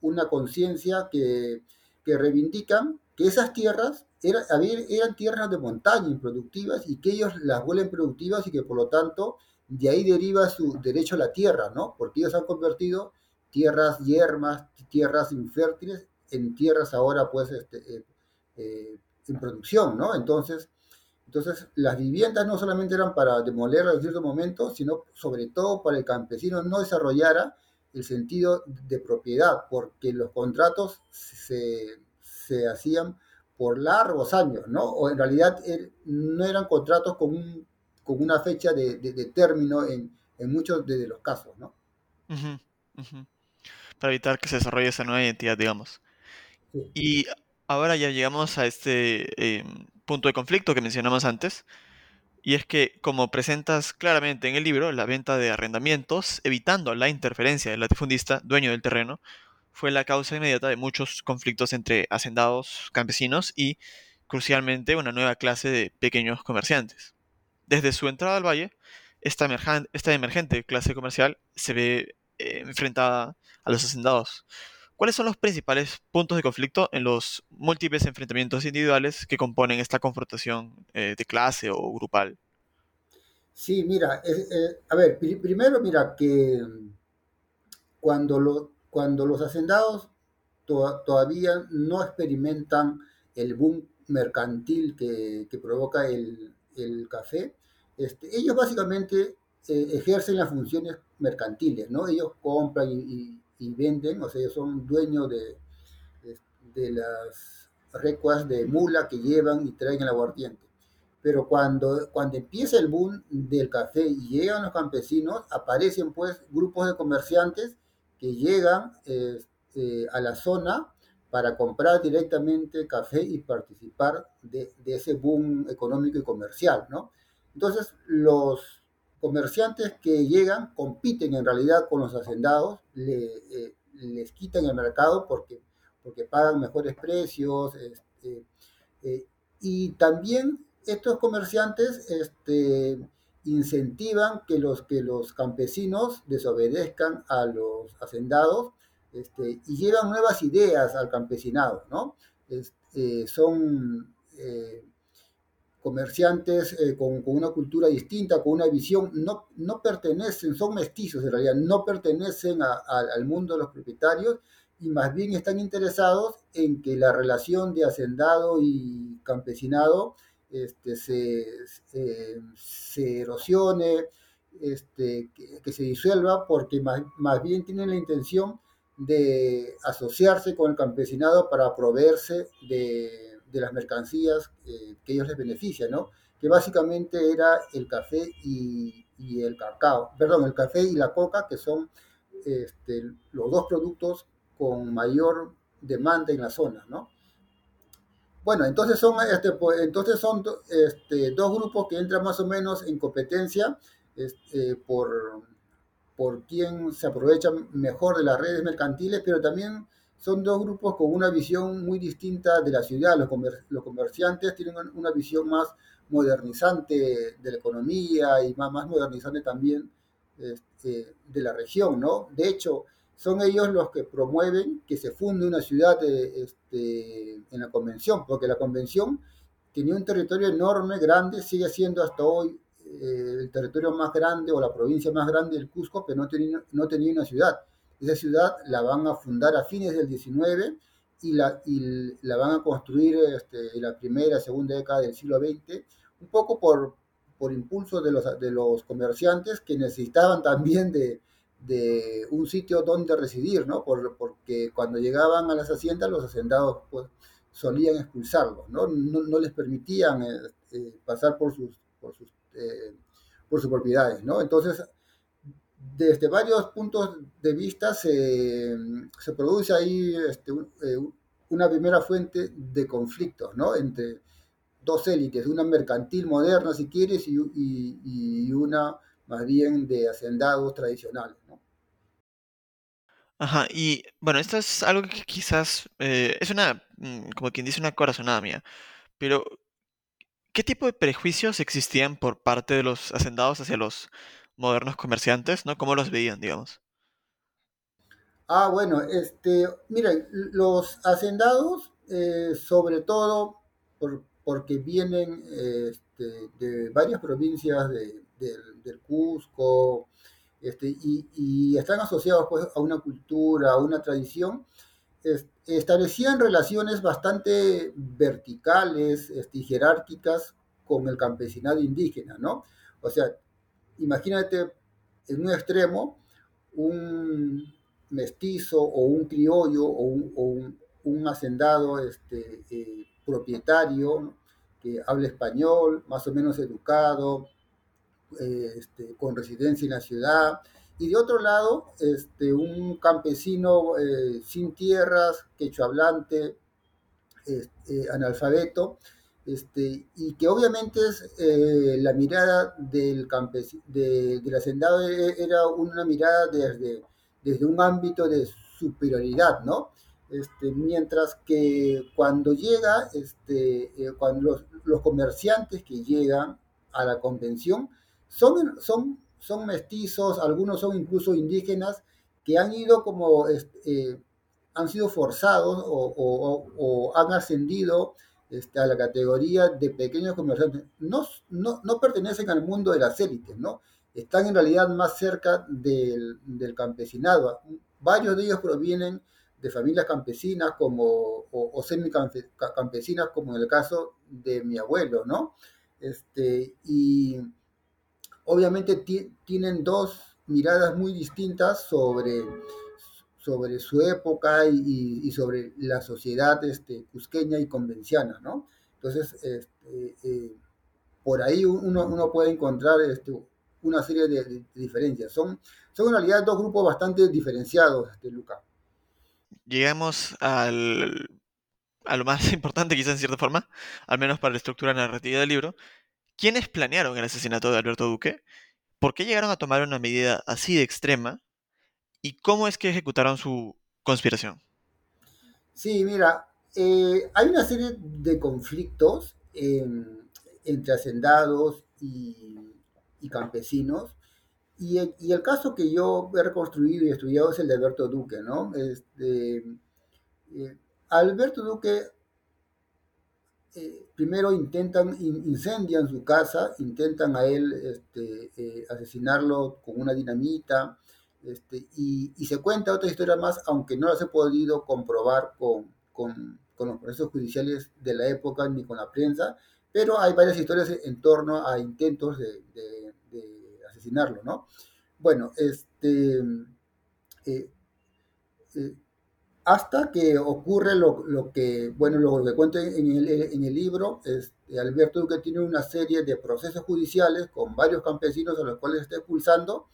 Speaker 3: una conciencia que, que, reivindican que esas tierras eran, eran tierras de montaña improductivas y que ellos las vuelven productivas y que por lo tanto de ahí deriva su derecho a la tierra, ¿no? Porque ellos han convertido tierras yermas, tierras infértiles, en tierras ahora pues este, eh, eh, en producción, ¿no? Entonces, entonces, las viviendas no solamente eran para demolerlas en cierto momento, sino sobre todo para el campesino no desarrollara el sentido de propiedad, porque los contratos se, hacían por largos años, ¿no? O en realidad er, no eran contratos con, un, con una fecha de, término en, muchos de, los casos, ¿no?
Speaker 2: Para evitar que se desarrolle esa nueva identidad, digamos. Y ahora ya llegamos a este em, punto de conflicto que mencionamos antes, y es que, como presentas claramente en el libro, la venta de arrendamientos, evitando la interferencia del latifundista, dueño del terreno, fue la causa inmediata de muchos conflictos entre hacendados, campesinos y, crucialmente, una nueva clase de pequeños comerciantes. Desde su entrada al valle, esta, esta emergente clase comercial se ve eh, enfrentada a los hacendados. ¿Cuáles son los principales puntos de conflicto en los múltiples enfrentamientos individuales que componen esta confrontación eh, de clase o grupal?
Speaker 3: Sí, mira, eh, a ver, primero mira que cuando, cuando los hacendados todavía no experimentan el boom mercantil que, provoca el, café, este, ellos básicamente ejercen las funciones mercantiles, ¿no? Ellos compran y, venden, o sea, ellos son dueños de, de, las recuas de mula que llevan y traen el aguardiente. Pero cuando, cuando empieza el boom del café y llegan los campesinos, aparecen pues grupos de comerciantes que llegan este, a la zona para comprar directamente café y participar de, de, ese boom económico y comercial, ¿no? Entonces, los, comerciantes que llegan compiten en realidad con los hacendados, eh, les quitan el mercado porque, porque pagan mejores precios. Este, eh, y también estos comerciantes este, incentivan que los, que los campesinos desobedezcan a los hacendados este, y llevan nuevas ideas al campesinado, ¿no? Eh, son comerciantes eh, con, una cultura distinta, con una visión, no, no pertenecen, son mestizos en realidad, no pertenecen al mundo de los propietarios y más bien están interesados en que la relación de hacendado y campesinado este, se, erosione, este, que, se disuelva, porque más, más bien tienen la intención de asociarse con el campesinado para proveerse de de las mercancías eh, que ellos les benefician, ¿no? Que básicamente era el café y, el cacao, perdón, el café y la coca, que son este, los dos productos con mayor demanda en la zona, ¿no? bueno, entonces son, este, pues, entonces son este, dos grupos que entran más o menos en competencia este, por, por quién se aprovecha mejor de las redes mercantiles, pero también son dos grupos con una visión muy distinta de la ciudad. Los, los comerciantes tienen una visión más modernizante de la economía y más, modernizante también este, de la región, ¿no? De hecho, son ellos los que promueven que se funde una ciudad eh, este, en la convención, porque la convención tenía un territorio enorme, grande, sigue siendo hasta hoy eh, el territorio más grande o la provincia más grande del Cusco, pero no tenía, no tenía una ciudad. Esa ciudad la van a fundar a fines del 19 y la, y la van a construir este, en la primera, segunda década del siglo XX, un poco por, por impulso de los, de los comerciantes que necesitaban también de, de un sitio donde residir, ¿no? Por, porque cuando llegaban a las haciendas, los hacendados pues, solían expulsarlos, ¿no? No, les permitían eh, eh, pasar por sus, por sus, eh, por sus propiedades, ¿no? Entonces, desde varios puntos de vista se, se produce ahí este, una primera fuente de conflictos, ¿no? Entre dos élites, una mercantil moderna, si quieres, y, y una más bien de hacendados tradicionales.
Speaker 2: Ajá, y bueno, esto es algo que quizás eh, es una, mm, como quien dice, una corazonada mía, pero ¿qué tipo de prejuicios existían por parte de los hacendados hacia los modernos comerciantes, ¿no? ¿Cómo los veían, digamos?
Speaker 3: Ah, bueno, este, miren, los hacendados, eh, sobre todo porque vienen este, de varias provincias de, del, Cusco, este, y, están asociados pues, a una cultura, a una tradición, establecían relaciones bastante verticales este, y jerárquicas con el campesinado indígena, ¿no? O sea, imagínate en un extremo un mestizo o un criollo o un, hacendado este, eh, propietario que habla español, más o menos educado, eh, este, con residencia en la ciudad, y de otro lado, este, un campesino eh, sin tierras, quechua hablante, este, analfabeto, este, y que obviamente eh, la mirada del, de, del hacendado e, era una mirada desde, desde un ámbito de superioridad, ¿no? Este, mientras que cuando llega, este, cuando los, comerciantes que llegan a la convención son, son, son mestizos, algunos son incluso indígenas, que han ido como, eh, han sido forzados o, han ascendido este, a la categoría de pequeños comerciantes. No, no, no, pertenecen al mundo de las élites, ¿no? Están en realidad más cerca del, del campesinado. Varios de ellos provienen de familias campesinas como, o, o semi-campesinas, como en el caso de mi abuelo, ¿no? Este, y obviamente tienen dos miradas muy distintas sobre, sobre su época y, sobre la sociedad este, cusqueña y convenciana, ¿no? Entonces, este, eh, por ahí uno, puede encontrar este, una serie de, diferencias. Son, son en realidad dos grupos bastante diferenciados, este, Luca.
Speaker 2: Llegamos al, a lo más importante quizás en cierta forma, al menos para la estructura narrativa del libro, ¿Quiénes planearon el asesinato de Alberto Duque? ¿Por qué llegaron a tomar una medida así de extrema? ¿Y cómo es que ejecutaron su conspiración?
Speaker 3: Sí, mira, eh, hay una serie de conflictos entre hacendados y, campesinos. Y el, caso que yo he reconstruido y estudiado es el de Alberto Duque, ¿no? Este, eh, Alberto Duque eh, primero intentan, incendian su casa, intentan a él este, asesinarlo con una dinamita, este, y, se cuenta otra historia más, aunque no las he podido comprobar con, con, los procesos judiciales de la época ni con la prensa, pero hay varias historias en torno a intentos de, asesinarlo, ¿no? Bueno, este... Eh, hasta que ocurre lo, que, bueno, lo que cuento en el, en el libro, es, Alberto Duque tiene una serie de procesos judiciales con varios campesinos a los cuales está expulsando,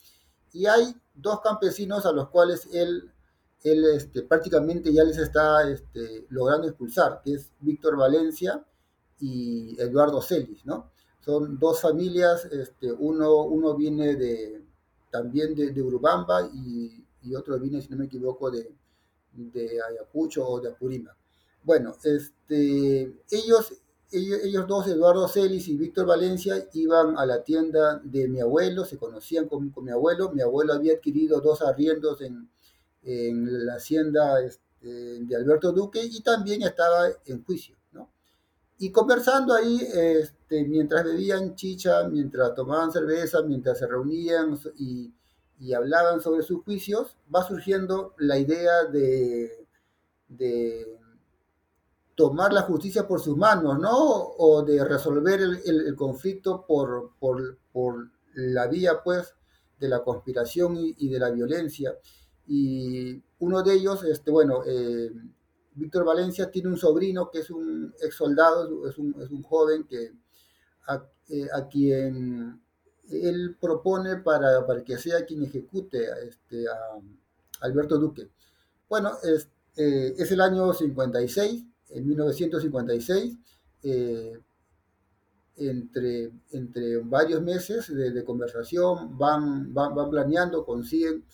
Speaker 3: y hay dos campesinos a los cuales él él este, prácticamente ya les está este, logrando expulsar, que es Víctor Valencia y Eduardo Celis, ¿no? Son dos familias, este, uno, uno viene de, también de, Urubamba y, y, otro viene, si no me equivoco, de, de Ayacucho o de Apurímac. Bueno, este, ellos, ellos, ellos, dos, Eduardo Celis y Víctor Valencia, iban a la tienda de mi abuelo, se conocían con, con mi abuelo. Mi abuelo había adquirido dos arriendos en, en la hacienda este, de Alberto Duque y también estaba en juicio, ¿no? Y conversando ahí, este, mientras bebían chicha, mientras tomaban cerveza, mientras se reunían y, y hablaban sobre sus juicios, va surgiendo la idea de, de tomar la justicia por sus manos, ¿no? O de resolver el, el, el conflicto por, por, por, la vía, pues, de la conspiración y, y, de la violencia. Y uno de ellos, este, bueno, eh, Víctor Valencia tiene un sobrino que es un ex soldado, es un, es un joven que a, eh, a, quien él propone para, para, que sea quien ejecute a, este, a Alberto Duque. Bueno, es, eh, es el año 56 en 1956, eh, entre, entre varios meses de, de conversación, van, van, planeando, consiguen,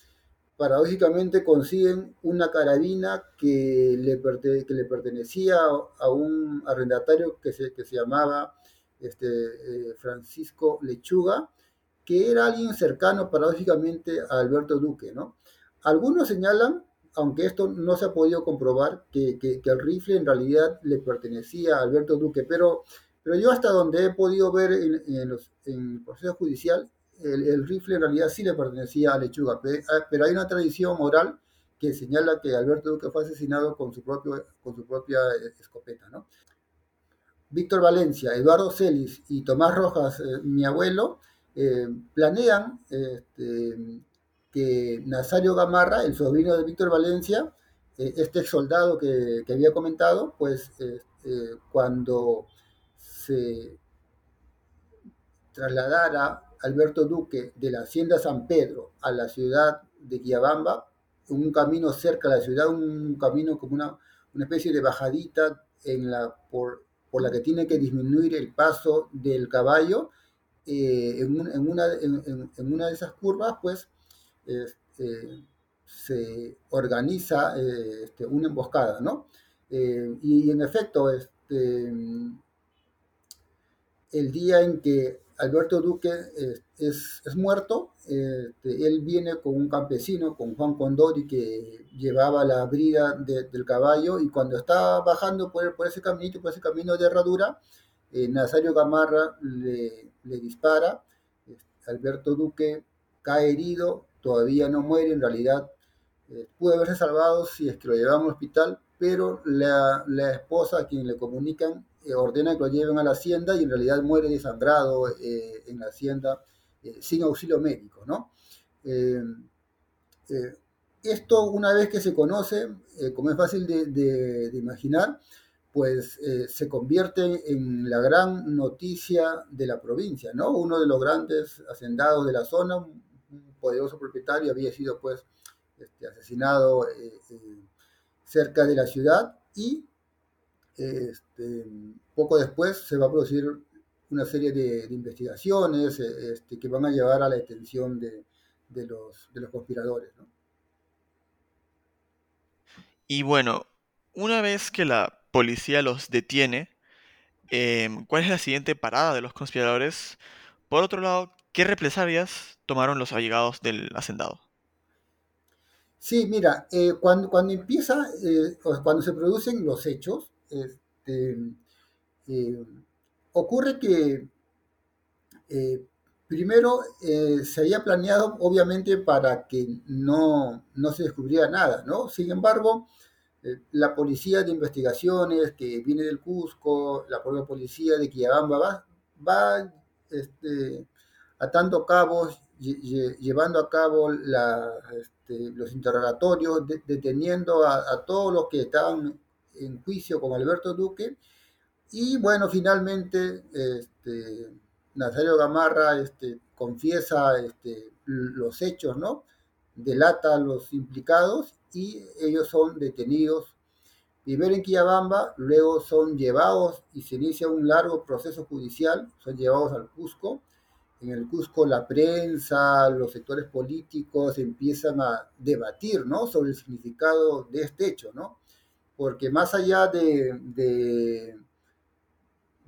Speaker 3: paradójicamente consiguen una carabina que le, perte, que le pertenecía a un arrendatario que se, que se llamaba este, eh, Francisco Lechuga, que era alguien cercano paradójicamente a Alberto Duque. ¿no? Algunos señalan aunque esto no se ha podido comprobar, que, el rifle en realidad le pertenecía a Alberto Duque, pero, pero yo hasta donde he podido ver en, el proceso judicial, el, rifle en realidad sí le pertenecía a Lechuga, pero hay una tradición oral que señala que Alberto Duque fue asesinado con su, propio, con su propia escopeta. ¿no? Víctor Valencia, Eduardo Celis y Tomás Rojas, eh, mi abuelo, eh, planean este, que Nazario Gamarra, el sobrino de Víctor Valencia, eh, este soldado que, había comentado, pues eh, eh, cuando se trasladara Alberto Duque de la hacienda San Pedro a la ciudad de Guiabamba, un camino cerca de la ciudad, un camino como una, especie de bajadita en la, por, por, la que tiene que disminuir el paso del caballo, en una de esas curvas, pues este, se organiza este, una emboscada, ¿no? Eh, y en efecto, este, el día en que Alberto Duque es, es, muerto, él viene con un campesino, con Juan Condori, que llevaba la brida de, del caballo, y cuando está bajando por, por, ese caminito, por ese camino de herradura, eh, Nazario Gamarra le, le dispara, Alberto Duque cae herido, todavía no muere, en realidad eh, pudo haberse salvado si es que lo llevaban al hospital, pero la, la esposa a quien le comunican eh, ordena que lo lleven a la hacienda y en realidad muere desangrado eh, en la hacienda eh, sin auxilio médico, ¿no? Esto una vez que se conoce, como es fácil de imaginar, pues se convierte en la gran noticia de la provincia, ¿no? Uno de los grandes hacendados de la zona, poderoso propietario había sido pues este, asesinado eh, eh, cerca de la ciudad y este, poco después se va a producir una serie de, investigaciones eh, este, que van a llevar a la detención de, de, los, de los, conspiradores.
Speaker 2: Y bueno, una vez que la policía los detiene, eh, ¿cuál es la siguiente parada de los conspiradores? Por otro lado, ¿qué represalias tomaron los allegados del hacendado?
Speaker 3: Sí, mira, eh, cuando, cuando empieza, eh, cuando se producen los hechos, este, eh, ocurre que primero se había planeado, obviamente, para que no, no se descubriera nada, ¿no? Sin embargo, la policía de investigaciones que viene del Cusco, la propia policía de Quillabamba va, va este, atando cabos llevando a cabo este, los interrogatorios, de, deteniendo a, todos los que estaban en juicio con Alberto Duque. Y bueno, finalmente este, Nazario Gamarra este, confiesa los hechos, ¿no? Delata a los implicados y ellos son detenidos primero en Quillabamba, luego son llevados y se inicia un largo proceso judicial, son llevados al Cusco. En el Cusco la prensa, los sectores políticos empiezan a debatir ¿no? sobre el significado de este hecho, ¿no? porque más allá de,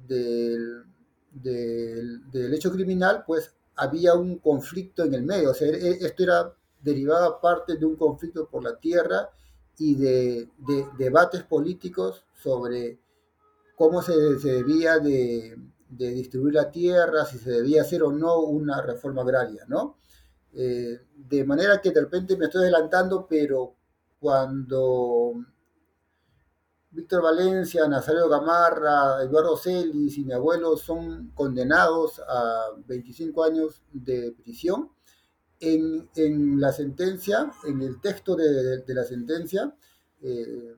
Speaker 3: del, del hecho criminal, pues había un conflicto en el medio, o sea, e, esto era derivaba parte de un conflicto por la tierra y de, debates políticos sobre cómo se, debía de, distribuir la tierra, si se debía hacer o no una reforma agraria, ¿no? Eh, de manera que de repente me estoy adelantando, pero cuando Víctor Valencia, Nazario Gamarra, Eduardo Celis y mi abuelo son condenados a 25 años de prisión, en, la sentencia, en el texto de, la sentencia, eh,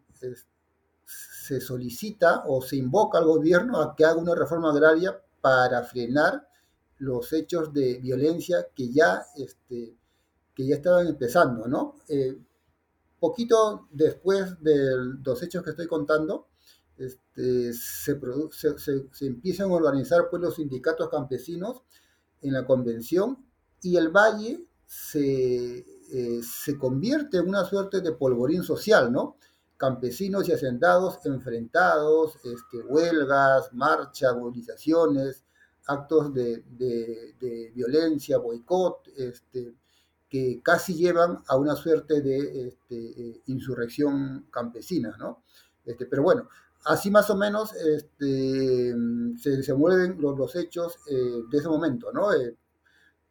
Speaker 3: se solicita o se invoca al gobierno a que haga una reforma agraria para frenar los hechos de violencia que ya, este, que ya estaban empezando, ¿no? Eh, poquito después de los hechos que estoy contando, este, se, se, se, empiezan a organizar pues, los sindicatos campesinos en la convención y el valle se, eh, se convierte en una suerte de polvorín social, ¿no? Campesinos y hacendados enfrentados, este, huelgas, marchas, movilizaciones, actos de, violencia, boicot, este, que casi llevan a una suerte de este, eh, insurrección campesina, ¿no? Este, pero bueno, así más o menos este, se, se mueven los, hechos eh, de ese momento, ¿no?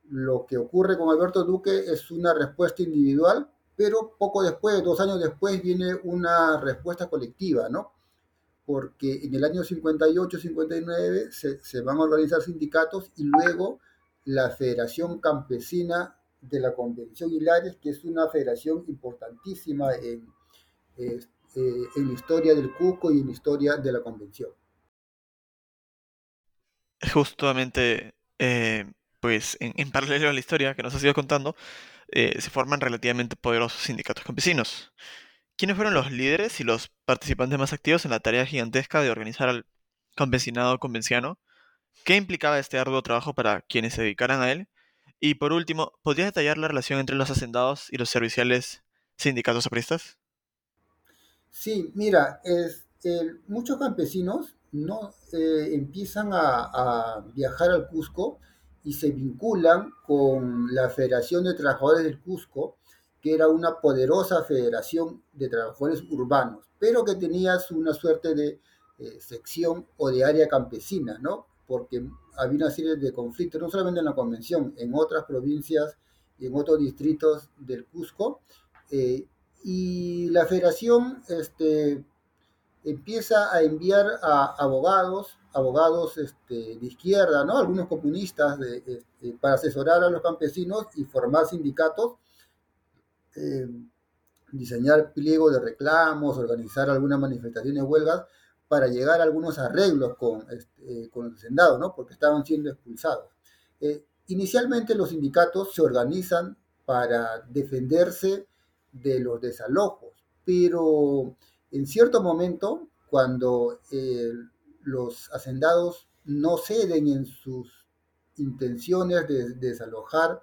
Speaker 3: lo que ocurre con Alberto Duque es una respuesta individual, pero poco después, dos años después, viene una respuesta colectiva, ¿no? Porque en el año 58-59 se, se, van a organizar sindicatos y luego la Federación Campesina de la Convención Hilares, que es una federación importantísima en, eh, en la historia del Cusco y en la historia de la Convención.
Speaker 2: Justamente eh, pues en, paralelo a la historia que nos ha ido contando, eh, se forman relativamente poderosos sindicatos campesinos. ¿Quiénes fueron los líderes y los participantes más activos en la tarea gigantesca de organizar al campesinado convenciano? ¿Qué implicaba este arduo trabajo para quienes se dedicaran a él? Y por último, ¿podrías detallar la relación entre los hacendados y los serviciales sindicatos apristas?
Speaker 3: Sí, mira, muchos campesinos no eh, empiezan a, viajar al Cusco y se vinculan con la Federación de Trabajadores del Cusco, que era una poderosa federación de trabajadores urbanos, pero que tenía una suerte de eh, sección o de área campesina, ¿no? Porque había una serie de conflictos, no solamente en la convención, en otras provincias y en otros distritos del Cusco. Eh, y la federación este, empieza a enviar a abogados, abogados este, de izquierda, ¿no? algunos comunistas, este, para asesorar a los campesinos y formar sindicatos, eh, diseñar pliegos de reclamos, organizar algunas manifestaciones huelgas para llegar a algunos arreglos con, este, con los hacendados, ¿no? porque estaban siendo expulsados. Eh, inicialmente los sindicatos se organizan para defenderse de los desalojos, pero en cierto momento, cuando eh, los hacendados no ceden en sus intenciones de, desalojar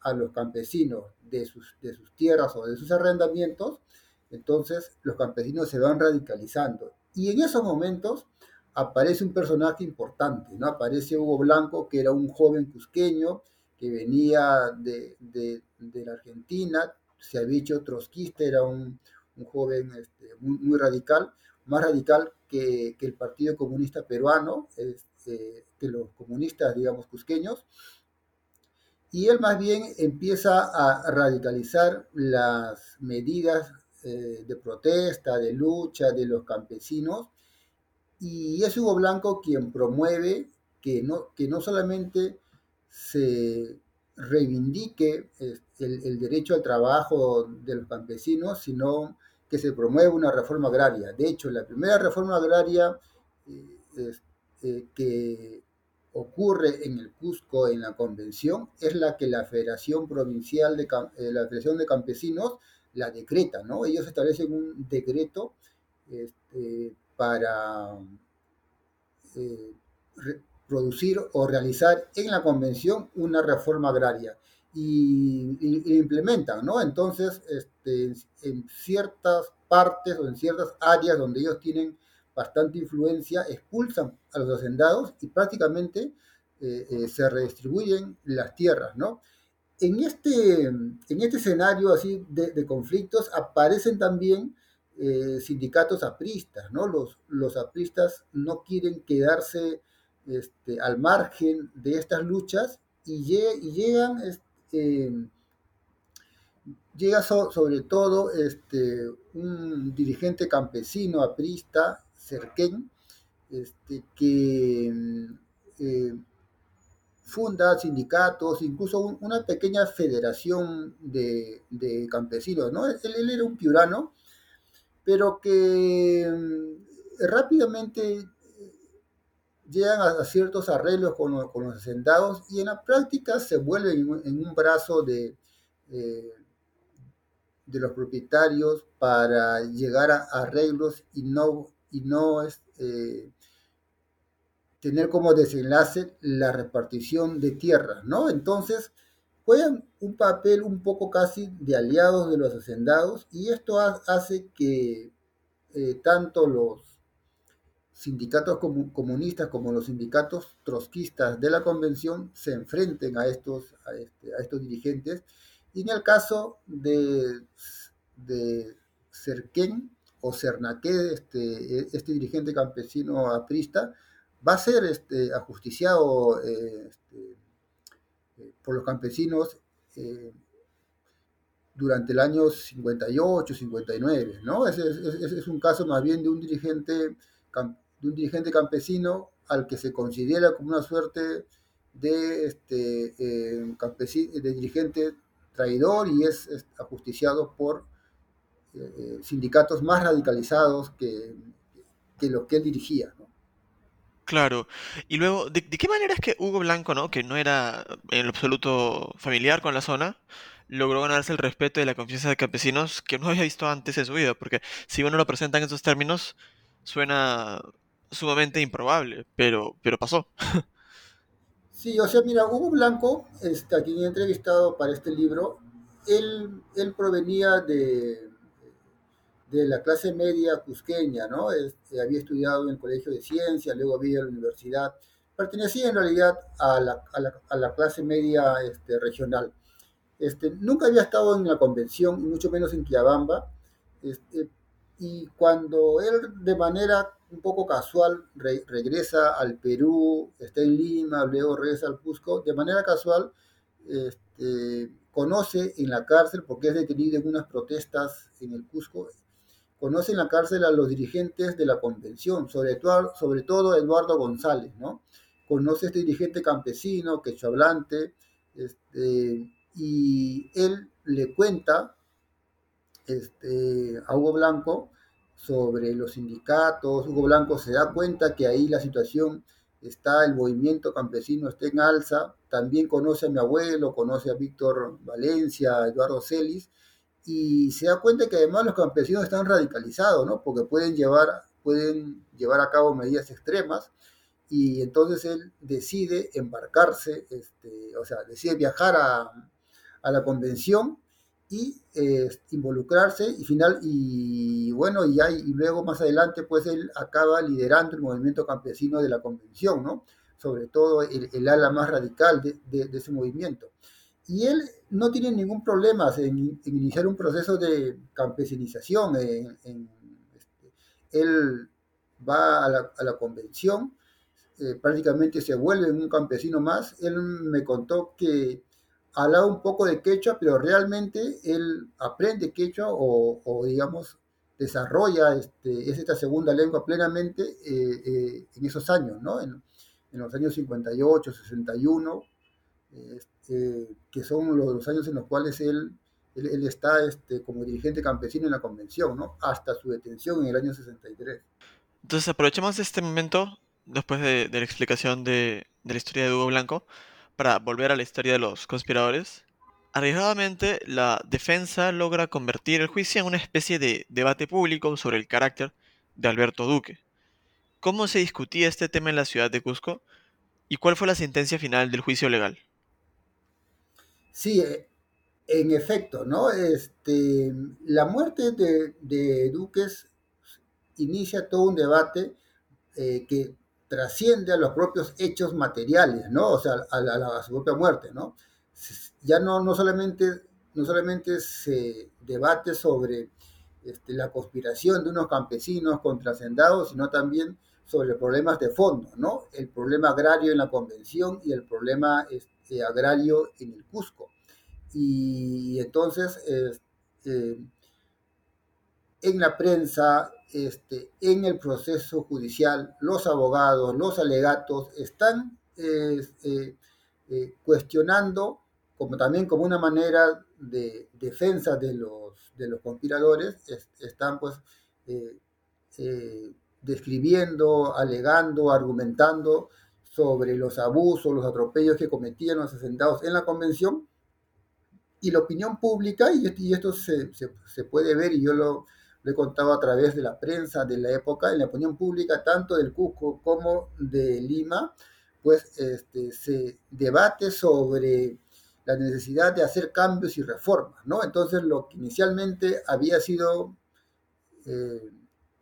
Speaker 3: a los campesinos de sus, de sus tierras o de sus arrendamientos, entonces los campesinos se van radicalizando. Y en esos momentos aparece un personaje importante, ¿no? Aparece Hugo Blanco, que era un joven cusqueño que venía de, la Argentina, se había hecho trotskista, era un, un joven este, muy, radical, más radical que, el Partido Comunista Peruano, este, que los comunistas, digamos, cusqueños, y él más bien empieza a radicalizar las medidas eh, de protesta, de lucha de los campesinos, y es Hugo Blanco quien promueve que no, que no solamente se reivindique el, el, derecho al trabajo de los campesinos, sino que se promueva una reforma agraria. De hecho, la primera reforma agraria eh, eh, que ocurre en el Cusco, en la convención, es la que la Federación Provincial de, eh, la Federación de Campesinos la decreta, ¿no? Ellos establecen un decreto este, para eh, producir o realizar en la convención una reforma agraria y, implementan, ¿no? Entonces, este, en ciertas partes o en ciertas áreas donde ellos tienen bastante influencia, expulsan a los hacendados y prácticamente eh, eh, se redistribuyen las tierras, ¿no? En este, en este escenario así de, conflictos aparecen también eh, sindicatos apristas, ¿no? Los, los apristas no quieren quedarse este, al margen de estas luchas y, llegan, este, llega sobre todo este, un dirigente campesino aprista, Cerquén, este, que eh, funda sindicatos, incluso una pequeña federación de, campesinos, ¿no? Él, era un piurano, pero que mm, rápidamente llegan a, ciertos arreglos con, los hacendados y en la práctica se vuelven en, un brazo de, eh, de los propietarios para llegar a arreglos y no, y no eh, tener como desenlace la repartición de tierras, ¿no? Entonces, juegan un papel un poco casi de aliados de los hacendados y esto hace que eh, tanto los sindicatos comunistas como los sindicatos trotskistas de la convención se enfrenten a estos, a, este, estos dirigentes. Y en el caso de, de o Cernaque, este, este dirigente campesino aprista, va a ser este, ajusticiado eh, este, eh, por los campesinos eh, durante el año 58, 59, ¿no? Ese, es un caso más bien de un dirigente de un dirigente campesino al que se considera como una suerte de, este, eh, de dirigente traidor y es, ajusticiado por eh, eh, sindicatos más radicalizados que, que los que él dirigía.
Speaker 2: Claro. Y luego, ¿de, qué manera es que Hugo Blanco, ¿no? que no era en lo absoluto familiar con la zona, logró ganarse el respeto y la confianza de campesinos que no había visto antes en su vida? Porque si uno lo presenta en esos términos, suena sumamente improbable, pero, pero pasó.
Speaker 3: Sí, o sea, mira, Hugo Blanco, este, a quien he entrevistado para este libro, él, él provenía de, de la clase media cusqueña, ¿no? Este, había estudiado en el Colegio de Ciencias, luego había a la universidad. Pertenecía en realidad a la, a la, a la clase media este, regional. Este, nunca había estado en la convención, mucho menos en Quiabamba. Este, y cuando él de manera un poco casual regresa al Perú, está en Lima, luego regresa al Cusco, de manera casual este, conoce en la cárcel, porque es detenido en unas protestas en el Cusco, conoce en la cárcel a los dirigentes de la convención, sobre todo, sobre todo Eduardo González, ¿no? Conoce a este dirigente campesino, quechohablante, este, y él le cuenta este, a Hugo Blanco sobre los sindicatos. Hugo Blanco se da cuenta que ahí la situación está, el movimiento campesino está en alza. También conoce a mi abuelo, conoce a Víctor Valencia, a Eduardo Celis, y se da cuenta que además los campesinos están radicalizados, ¿no? Porque pueden llevar, pueden llevar a cabo medidas extremas. Y entonces él decide embarcarse, este, o sea, decide viajar a, a la convención y eh, involucrarse y final y bueno y, y luego más adelante pues él acaba liderando el movimiento campesino de la convención no sobre todo el, ala más radical de, de, ese movimiento. Y él no tiene ningún problema en, iniciar un proceso de campesinización este, él va a la, a la convención eh, prácticamente se vuelve un campesino más. Él me contó que hablaba un poco de quechua, pero realmente él aprende quechua o, digamos, desarrolla este, esta segunda lengua plenamente eh, eh, en esos años, ¿no? En, los años 58, 61, este, que son los, años en los cuales él, él, está este, como dirigente campesino en la convención, ¿no? Hasta su detención en el año 63.
Speaker 2: Entonces aprovechemos este momento, después de, de la explicación de, de la historia de Hugo Blanco, para volver a la historia de los conspiradores Arriesgadamente, la defensa logra convertir el juicio en una especie de debate público sobre el carácter de Alberto Duque. ¿Cómo se discutía este tema en la ciudad de Cusco? ¿Y cuál fue la sentencia final del juicio legal?
Speaker 3: Sí, eh, en efecto, ¿no? Este, la muerte de, Duques inicia todo un debate eh, que trasciende a los propios hechos materiales, ¿no? O sea, a, la, su propia muerte, ¿no? Ya no, no, solamente, no solamente se debate sobre este, la conspiración de unos campesinos contra hacendados, sino también sobre problemas de fondo, ¿no? El problema agrario en la convención y el problema este, agrario en el Cusco. Y entonces, eh, en la prensa, este, en el proceso judicial, los abogados, los alegatos están eh, eh, eh, cuestionando, como también como una manera de defensa de los, de los conspiradores, están pues describiendo, alegando, argumentando sobre los abusos, los atropellos que cometían los asentados en la convención. Y la opinión pública, y esto, se, se puede ver, y yo lo, lo he contado a través de la prensa de la época, en la opinión pública, tanto del Cusco como de Lima, pues este, se debate sobre la necesidad de hacer cambios y reformas, ¿no? Entonces, lo que inicialmente había sido eh,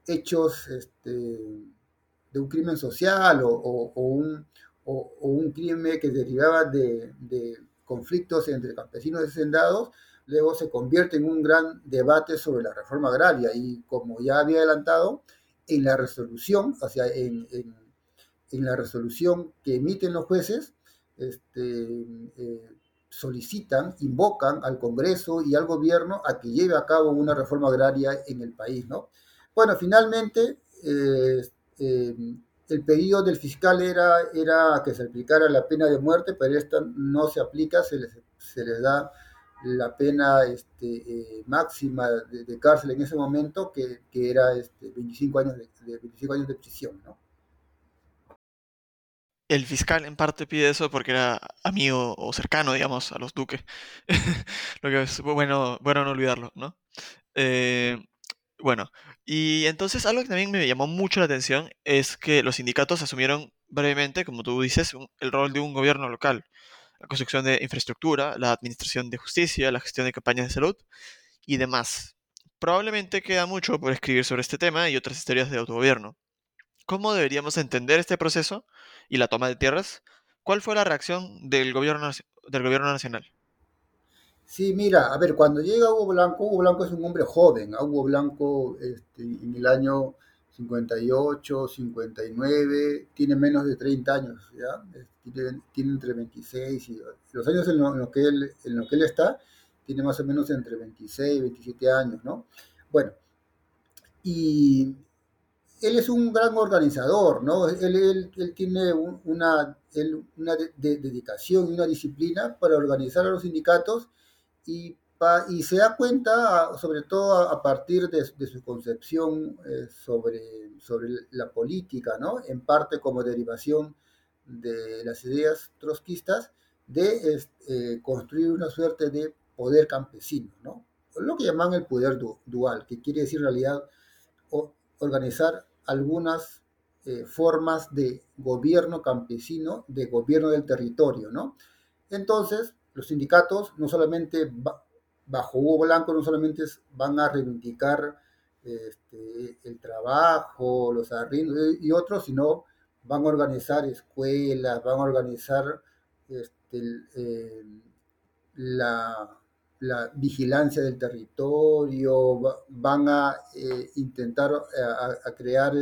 Speaker 3: hechos este, de un crimen social o, un, un, crimen que derivaba de, de conflictos entre campesinos y hacendados, luego se convierte en un gran debate sobre la reforma agraria y como ya había adelantado, en la resolución, o sea, en, la resolución que emiten los jueces, este, eh, solicitan, invocan al Congreso y al gobierno a que lleve a cabo una reforma agraria en el país, ¿no? Bueno, finalmente, eh, eh, el pedido del fiscal era, era que se aplicara la pena de muerte, pero esta no se aplica, se les, se les da la pena este, eh, máxima de, cárcel en ese momento, que, que era este, 25, años de, 25 años de prisión. ¿no?
Speaker 2: El fiscal en parte pide eso porque era amigo o cercano, digamos, a los duques. Bueno, bueno no olvidarlo, ¿no? Eh, bueno, y entonces algo que también me llamó mucho la atención es que los sindicatos asumieron brevemente, como tú dices, el rol de un gobierno local la construcción de infraestructura, la administración de justicia, la gestión de campañas de salud y demás. Probablemente queda mucho por escribir sobre este tema y otras historias de autogobierno. ¿Cómo deberíamos entender este proceso y la toma de tierras? ¿Cuál fue la reacción del gobierno, del gobierno nacional?
Speaker 3: Sí, mira, a ver, cuando llega Hugo Blanco, Hugo Blanco es un hombre joven. Hugo Blanco este, en el año 58, 59, tiene menos de 30 años, ¿ya? Tiene, tiene entre 26 y los años en los que, él, que él está, tiene más o menos entre 26 y 27 años, ¿no? Bueno, y él es un gran organizador, ¿no? Él, él, tiene una, una dedicación y una disciplina para organizar a los sindicatos y y se da cuenta, sobre todo a, partir de, su concepción eh, sobre, sobre la política, ¿no? en parte como derivación de las ideas trotskistas, de eh, construir una suerte de poder campesino, ¿no? lo que llaman el poder dual, que quiere decir en realidad organizar algunas eh, formas de gobierno campesino, de gobierno del territorio. ¿no? Entonces, los sindicatos no solamente bajo Hugo Blanco no solamente van a reivindicar este, el trabajo, los arriendos y otros, sino van a organizar escuelas, van a organizar este, eh, la, vigilancia del territorio, van a eh, intentar eh, crear,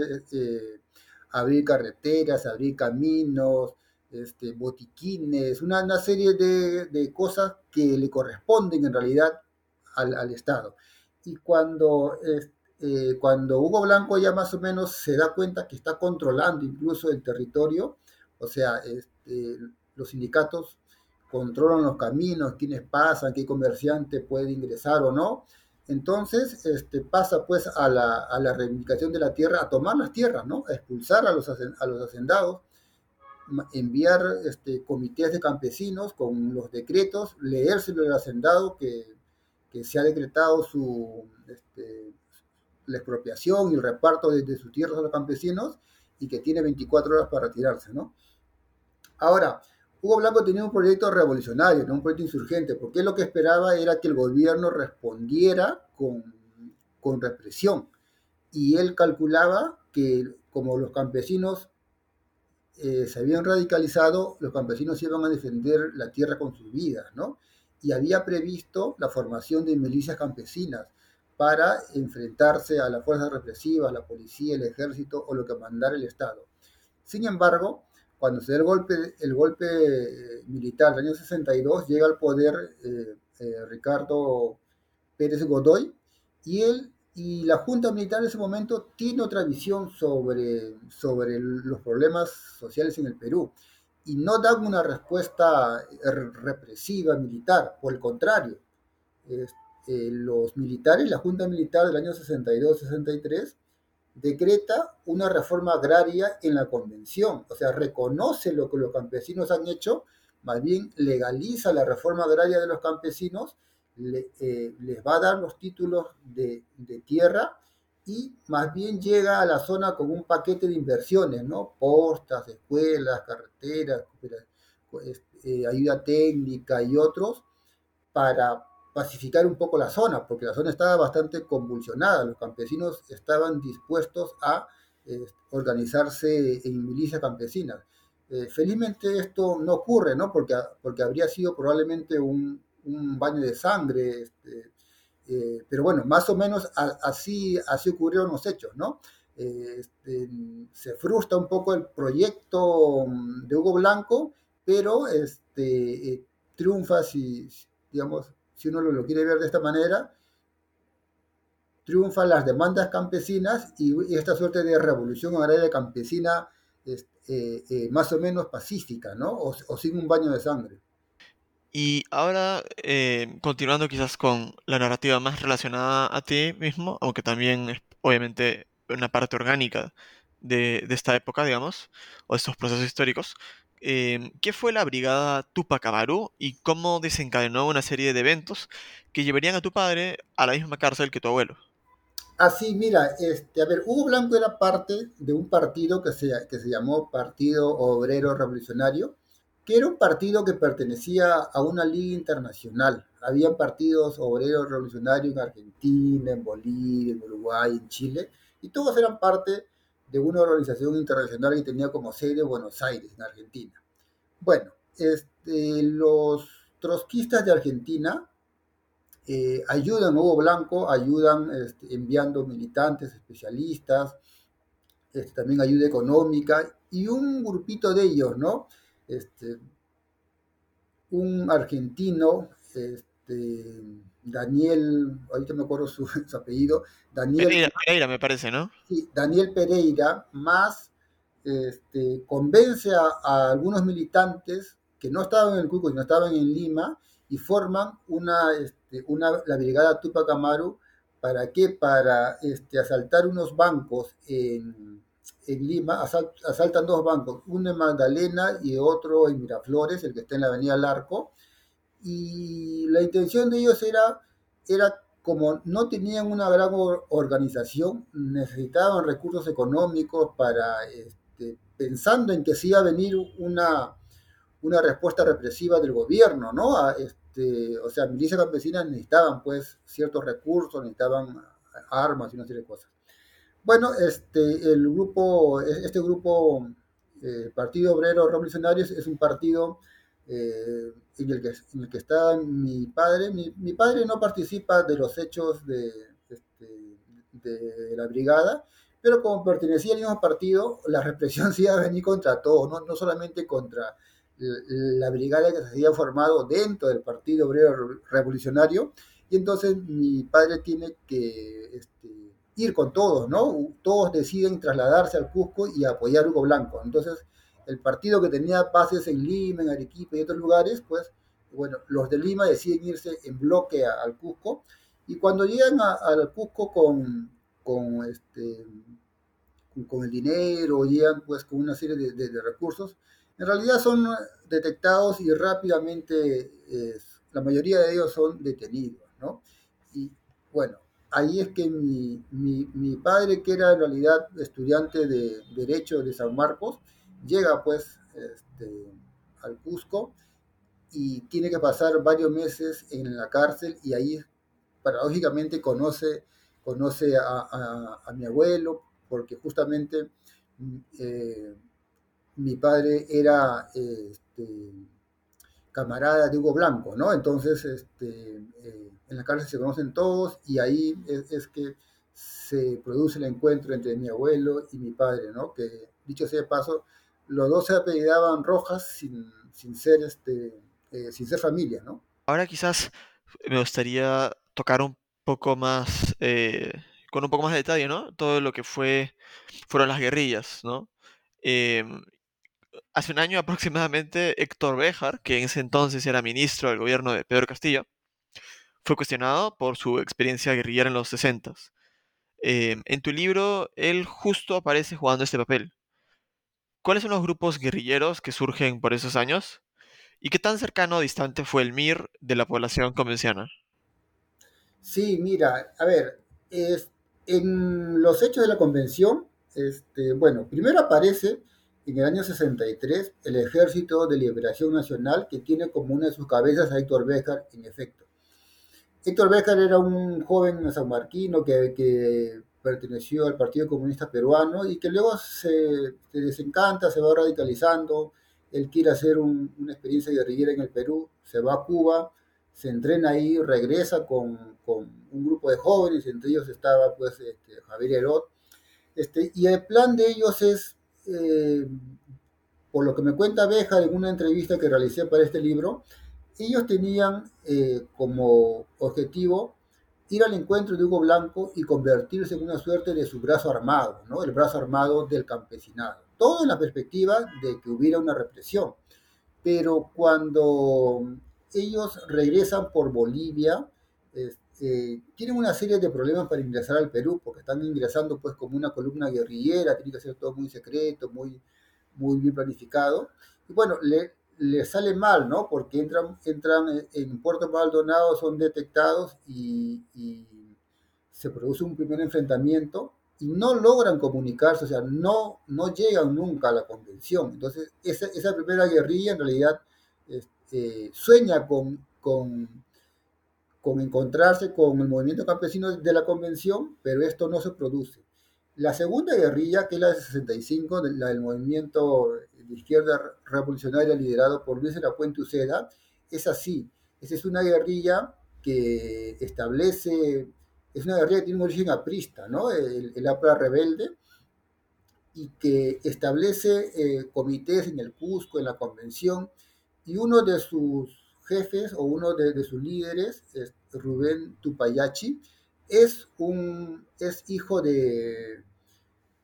Speaker 3: abrir carreteras, abrir caminos, este, botiquines, una, serie de, cosas que le corresponden en realidad al, Estado. Y cuando, eh, cuando Hugo Blanco ya más o menos se da cuenta que está controlando incluso el territorio, o sea, este, los sindicatos controlan los caminos, quiénes pasan, qué comerciante puede ingresar o no, entonces este, pasa pues a la, a la reivindicación de la tierra, a tomar las tierras, ¿no? a expulsar a los, a los hacendados enviar este, comités de campesinos con los decretos, leérselo al hacendado que, que se ha decretado su, este, la expropiación y el reparto de, sus tierras a los campesinos y que tiene 24 horas para retirarse, ¿no? Ahora, Hugo Blanco tenía un proyecto revolucionario, un proyecto insurgente, porque lo que esperaba era que el gobierno respondiera con, con represión. Y él calculaba que como los campesinos eh, se habían radicalizado, los campesinos iban a defender la tierra con sus vidas, ¿no? Y había previsto la formación de milicias campesinas para enfrentarse a las fuerzas represivas, la policía, el ejército o lo que mandara el Estado. Sin embargo, cuando se da el golpe, el golpe eh, militar del año 62, llega al poder eh, Ricardo Pérez Godoy y él y la Junta Militar en ese momento tiene otra visión sobre, sobre los problemas sociales en el Perú y no da una respuesta represiva militar, por el contrario, eh, los militares, la Junta Militar del año 62-63, decreta una reforma agraria en la convención, o sea, reconoce lo que los campesinos han hecho, más bien legaliza la reforma agraria de los campesinos eh, les va a dar los títulos de, tierra y más bien llega a la zona con un paquete de inversiones, ¿no? Postas, escuelas, carreteras, eh, ayuda técnica y otros para pacificar un poco la zona, porque la zona estaba bastante convulsionada, los campesinos estaban dispuestos a eh, organizarse en milicias campesinas. felizmente esto no ocurre, ¿no? Porque, porque habría sido probablemente un, un baño de sangre, este, eh, pero bueno, más o menos así, así ocurrieron los hechos, ¿no? Eh, este, se frustra un poco el proyecto mm, de Hugo Blanco, pero este, eh, triunfa si, digamos, si uno lo, quiere ver de esta manera, triunfan las demandas campesinas y, esta suerte de revolución agraria campesina más o menos pacífica, ¿no? o sin un baño de sangre.
Speaker 2: Y ahora, eh, continuando quizás con la narrativa más relacionada a ti mismo, aunque también es obviamente una parte orgánica de, esta época, digamos, o de estos procesos históricos, em, ¿qué fue la Brigada Tupac Amaru y cómo desencadenó una serie de eventos que llevarían a tu padre a la misma cárcel que tu abuelo?
Speaker 3: Así, mira, este, a ver, Hugo Blanco era parte de un partido que se llamó Partido Obrero Revolucionario, que era un partido que pertenecía a una liga internacional. Habían partidos obreros revolucionarios en Argentina, en Bolivia, en Uruguay, en Chile, y todos eran parte de una organización internacional que tenía como sede Buenos Aires, en Argentina. Bueno, este, los trotskistas de Argentina eh, ayudan a Hugo Blanco, ayudan este, enviando militantes, especialistas, este, también ayuda económica, y un grupito de ellos, ¿no? Este, un argentino, este, Daniel, ahorita me acuerdo su, apellido, Daniel
Speaker 2: Pereira, me parece, ¿no?
Speaker 3: Sí, Daniel Pereira, más este, convence a, algunos militantes que no estaban en el Cusco, sino estaban en Lima, y forman una, este, una la brigada Tupac Amaru, ¿para qué? Para este, asaltar unos bancos en en Lima asaltan dos bancos, uno en Magdalena y otro en Miraflores, el que está en la avenida Larco, y la intención de ellos era, era como no tenían una gran organización, necesitaban recursos económicos para, este, pensando en que se iba a venir una, una respuesta represiva del gobierno, ¿no? este, o sea, milicias campesinas necesitaban pues ciertos recursos, necesitaban armas y una serie de cosas. Bueno, este, el grupo, este grupo, eh, Partido Obrero Revolucionario, es un partido eh, en, el que, en, el que, está mi padre. Mi, padre no participa de los hechos de, este, de la brigada, pero como pertenecía al mismo partido, la represión sí iba a venir contra todos, no, no solamente contra la brigada que se había formado dentro del Partido Obrero Revolucionario, y entonces mi padre tiene que este, ir con todos, ¿no? Todos deciden trasladarse al Cusco y apoyar a Hugo Blanco. Entonces, el partido que tenía bases en Lima, en Arequipa y otros lugares, pues, bueno, los de Lima deciden irse en bloque al Cusco. Y cuando llegan al Cusco con, con, este, con el dinero, llegan pues con una serie de, recursos, En realidad son detectados y rápidamente la mayoría de ellos son detenidos, ¿no? Y bueno, ahí es que mi, mi, padre, que era en realidad estudiante de Derecho de San Marcos, llega pues este, al Cusco y tiene que pasar varios meses en la cárcel y ahí paradójicamente conoce, conoce a, a, mi abuelo, porque justamente eh, mi padre era este, camarada de Hugo Blanco, ¿no? Entonces, este, eh, en la cárcel se conocen todos y ahí es, que se produce el encuentro entre mi abuelo y mi padre, ¿no? Que, dicho sea de paso, los dos se apellidaban Rojas sin, sin ser, este, eh, sin ser familia, ¿no?
Speaker 2: Ahora quizás me gustaría tocar un poco más, eh, con un poco más de detalle, ¿no? Todo lo que fue, fueron las guerrillas, ¿no? Eh, hace un año aproximadamente, Héctor Béjar, que en ese entonces era ministro del gobierno de Pedro Castillo, fue cuestionado por su experiencia guerrillera en los 60. Eh, en tu libro, él justo aparece jugando este papel. ¿Cuáles son los grupos guerrilleros que surgen por esos años? ¿Y qué tan cercano o distante fue el MIR de la población convencional?
Speaker 3: Sí, mira, a ver, es, en los hechos de la convención, este, bueno, primero aparece en el año 63 el Ejército de Liberación Nacional, que tiene como una de sus cabezas a Héctor Béjar, en efecto. Héctor Béjar era un joven sanmarquino que, que perteneció al Partido Comunista Peruano y que luego se, se desencanta, se va radicalizando, él quiere hacer un, una experiencia guerrillera en el Perú, se va a Cuba, se entrena ahí, regresa con, con un grupo de jóvenes, entre ellos estaba pues este, Javier Herod, este, y el plan de ellos es, eh, por lo que me cuenta Beja en una entrevista que realicé para este libro, ellos tenían eh, como objetivo ir al encuentro de Hugo Blanco y convertirse en una suerte de su brazo armado, ¿no? el brazo armado del campesinado. Todo en la perspectiva de que hubiera una represión. Pero cuando ellos regresan por Bolivia, eh, tienen una serie de problemas para ingresar al Perú, porque están ingresando pues como una columna guerrillera, tiene que ser todo muy secreto, muy, muy bien planificado. Y bueno, le, le sale mal, ¿no? Porque entran, entran en Puerto Maldonado, son detectados y, y, se produce un primer enfrentamiento y no logran comunicarse, o sea, no, no llegan nunca a la convención. Entonces, esa, esa primera guerrilla en realidad este, sueña con, con, con encontrarse con el movimiento campesino de la convención, pero esto no se produce. La segunda guerrilla, que es la de 65, la del movimiento de izquierda revolucionaria liderado por Luis de la Puente Uceda, es así. Esa es una guerrilla que establece, es una guerrilla que tiene un origen aprista, ¿no? El, el APRA rebelde, y que establece eh, comités en el Cusco, en la convención, y uno de sus jefes o uno de, sus líderes, es Rubén Tupayachi, es, un, es hijo de,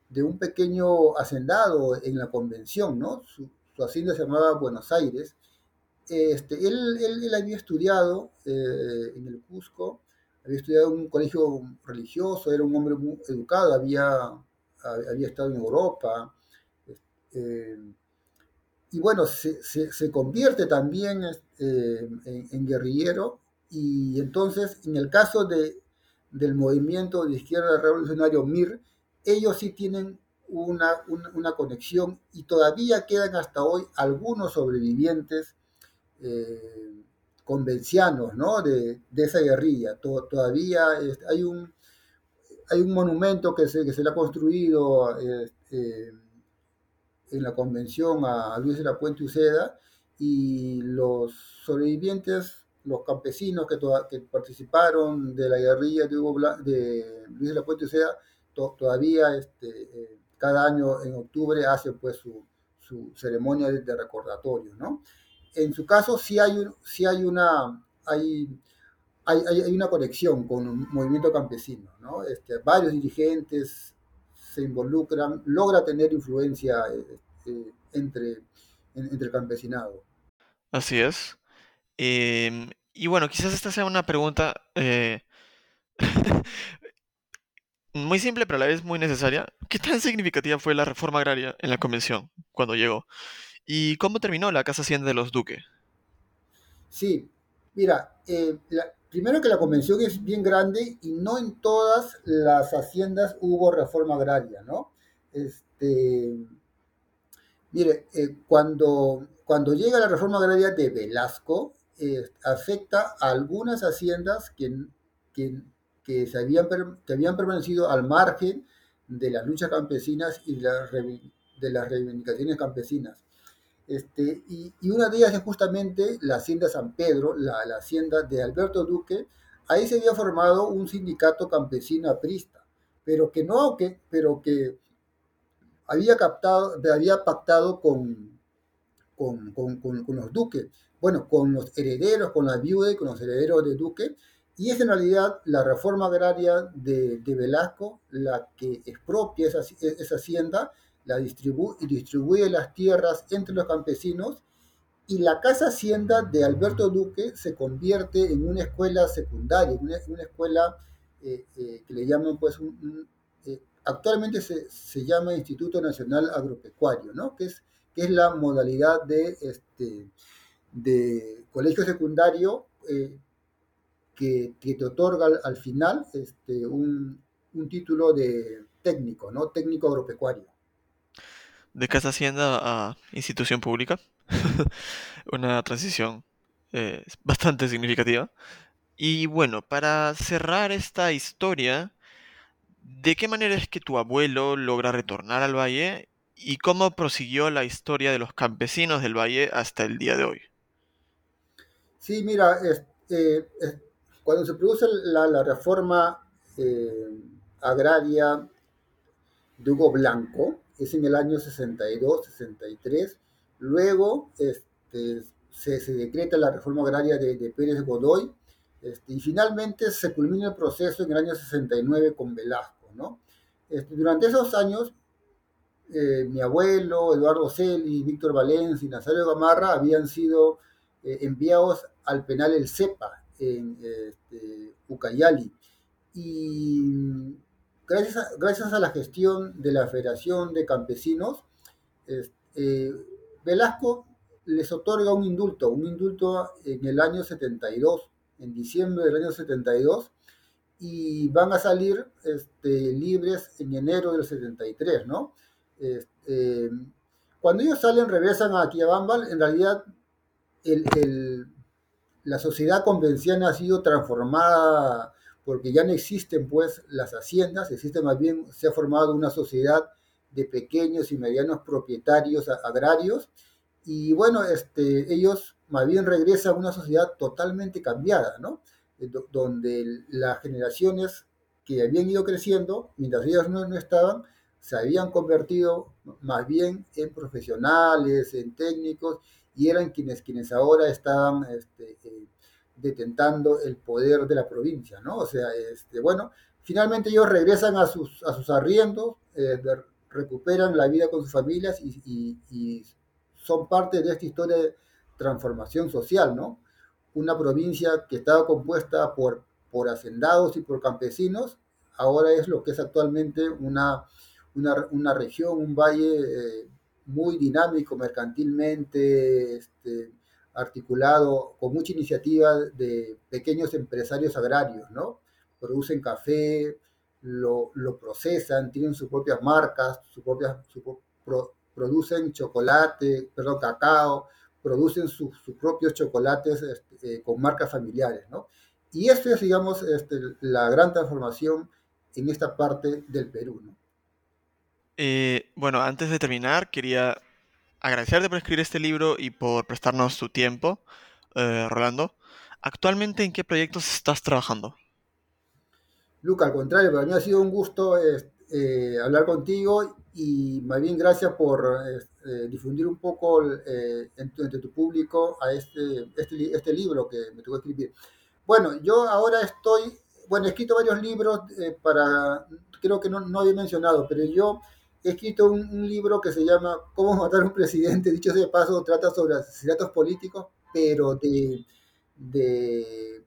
Speaker 3: de un pequeño hacendado en la convención, ¿no? Su, hacienda se llamaba Buenos Aires. Este, él, él, había estudiado eh, en el Cusco, había estudiado en un colegio religioso, era un hombre muy educado, había, había estado en Europa. Eh, y bueno, se, se, se, convierte también eh, en, guerrillero y entonces en el caso de, del movimiento de izquierda revolucionario MIR, ellos sí tienen una, una, conexión y todavía quedan hasta hoy algunos sobrevivientes eh, convencianos ¿no? de, de, esa guerrilla. To, todavía hay, un, hay un monumento que se, que se le ha construido eh, en la convención a Luis de la Puente Uceda y los sobrevivientes los campesinos que, participaron de la guerrilla de, Hugo de Luis de la Puente Uceda to todavía este, eh, cada año en octubre hace pues su, ceremonia de, recordatorio, ¿no? En su caso sí hay, un, hay una hay, hay, hay, una conexión con el movimiento campesino, ¿no? Este, varios dirigentes se involucran, logra tener influencia eh, eh, entre, en, entre el campesinado.
Speaker 2: Así es. Eh, y bueno, quizás esta sea una pregunta eh, muy simple, pero a la vez muy necesaria. ¿Qué tan significativa fue la reforma agraria en la convención cuando llegó? ¿Y cómo terminó la Casa Hacienda de los Duque?
Speaker 3: Sí, mira, eh, primero que la convención es bien grande y no en todas las haciendas hubo reforma agraria, ¿no? Este, mire, eh, cuando, cuando llega la reforma agraria de Velasco, eh, afecta a algunas haciendas que, que, que se habían, que habían permanecido al margen de las luchas campesinas y de las, de las reivindicaciones campesinas. Este, y, y una de ellas es justamente la Hacienda San Pedro, la, la hacienda de Alberto Duque. Ahí se había formado un sindicato campesino aprista, pero que no, que, pero que había captado, había pactado con, con, con, con, con los duques, bueno, con los herederos, con la viuda y con los herederos de Duque, y es en realidad la reforma agraria de, de Velasco la que expropia esa, esa hacienda, la distribu y distribuye las tierras entre los campesinos, y la casa hacienda de Alberto Duque se convierte en una escuela secundaria, una, una escuela eh, eh, que le llaman pues un, un eh, actualmente se, se, llama Instituto Nacional Agropecuario, ¿no? que, es, que es la modalidad de, este, de colegio secundario eh, que, que, te otorga al, al final este, un, un, título de técnico, ¿no? técnico agropecuario.
Speaker 2: De casa hacienda a institución pública. Una transición eh, bastante significativa. Y bueno, para cerrar esta historia, ¿de qué manera es que tu abuelo logra retornar al valle y cómo prosiguió la historia de los campesinos del valle hasta el día de hoy?
Speaker 3: Sí, mira, eh, cuando se produce la, reforma eh, agraria de Hugo Blanco, es en el año 62, 63, luego este, se, decreta la reforma agraria de, de Pérez Godoy, este, y finalmente se culmina el proceso en el año 69 con Velasco. ¿no? Este, durante esos años, eh, mi abuelo, Eduardo Celi, Víctor Valencia y Nazario Gamarra habían sido eh, enviados al penal El Cepa en este, Ucayali. Y gracias a, gracias a, la gestión de la Federación de Campesinos, eh, Velasco les otorga un indulto, un indulto en el año 72, en diciembre del año 72, y van a salir este, libres en enero del 73, ¿no? Este, cuando ellos salen, regresan a Quiabambal, en realidad la sociedad convenciana ha sido transformada porque ya no existen pues las haciendas, existe más bien, se ha formado una sociedad de pequeños y medianos propietarios agrarios, y bueno, este, ellos más bien regresan a una sociedad totalmente cambiada, ¿no? donde las generaciones que habían ido creciendo, mientras ellos no, estaban, se habían convertido más bien en profesionales, en técnicos, y eran quienes, quienes ahora estaban este, eh, detentando el poder de la provincia, ¿no? O sea, este, bueno, finalmente ellos regresan a sus, a sus arriendos, eh, recuperan la vida con sus familias y, y, y son parte de esta historia de transformación social, ¿no? Una provincia que estaba compuesta por, por hacendados y por campesinos, ahora es lo que es actualmente una, una, una región, un valle eh, muy dinámico mercantilmente, este, articulado, con mucha iniciativa de pequeños empresarios agrarios, ¿no? Producen café, lo, lo procesan, tienen sus propias marcas, su propia, su, pro, producen chocolate, perdón, cacao, producen sus, sus propios chocolates este, eh, con marcas familiares, ¿no? Y esto es, digamos, este, la gran transformación en esta parte del Perú, ¿no?
Speaker 2: Eh, bueno, antes de terminar, quería agradecerte por escribir este libro y por prestarnos tu tiempo, eh, Rolando. ¿Actualmente en qué proyectos estás trabajando?
Speaker 3: Luca, al contrario, para mí ha sido un gusto eh, hablar contigo y más bien gracias por eh, difundir un poco eh, entre, entre, tu público a este, este, este, libro que me tocó escribir. Bueno, yo ahora estoy, bueno, he escrito varios libros eh, para, creo que no, no, había mencionado, pero yo he escrito un, libro que se llama Cómo matar a un presidente, dicho sea de paso, trata sobre asesinatos políticos, pero de, de,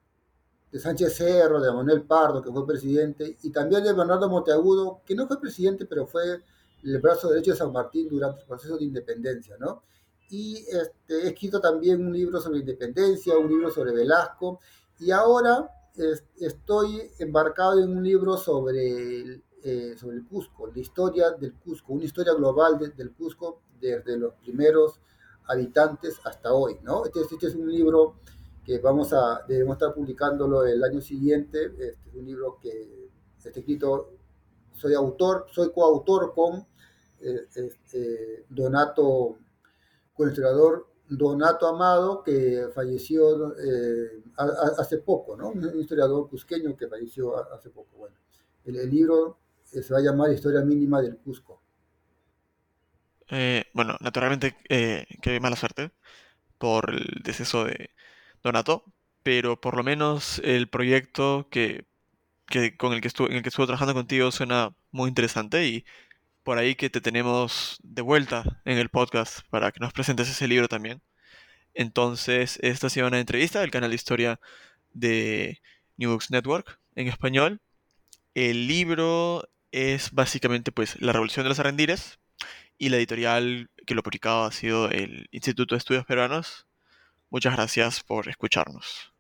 Speaker 3: Sánchez Cerro, de Manuel Pardo, que fue presidente, y también de Bernardo Monteagudo, que no fue presidente, pero fue el brazo derecho de San Martín durante el proceso de independencia, ¿no? y este, he escrito también un libro sobre independencia, un libro sobre Velasco y ahora estoy embarcado en un libro sobre eh, sobre el Cusco, la historia del Cusco, una historia global del Cusco desde los primeros habitantes hasta hoy, ¿no? Este, este, es un libro que vamos a, debemos estar publicándolo el año siguiente, este es un libro que está escrito, soy autor, soy coautor con eh, este, Donato, con el historiador Donato Amado, que falleció eh, hace poco, ¿no? Un historiador cusqueño que falleció hace poco. Bueno, el, libro se va a llamar Historia Mínima del Cusco.
Speaker 2: Eh, bueno, naturalmente, eh, mala suerte por el deceso de Donato, pero por lo menos el proyecto que, con el que, estuve, en el que estuve trabajando contigo suena muy interesante y por ahí que te tenemos de vuelta en el podcast para que nos presentes ese libro también. Entonces, esta ha sido una entrevista del canal de historia de New Books Network en español. El libro es básicamente pues La Revolución de los Arrendires y la editorial que lo publicaba ha sido el Instituto de Estudios Peruanos. Muchas gracias por escucharnos.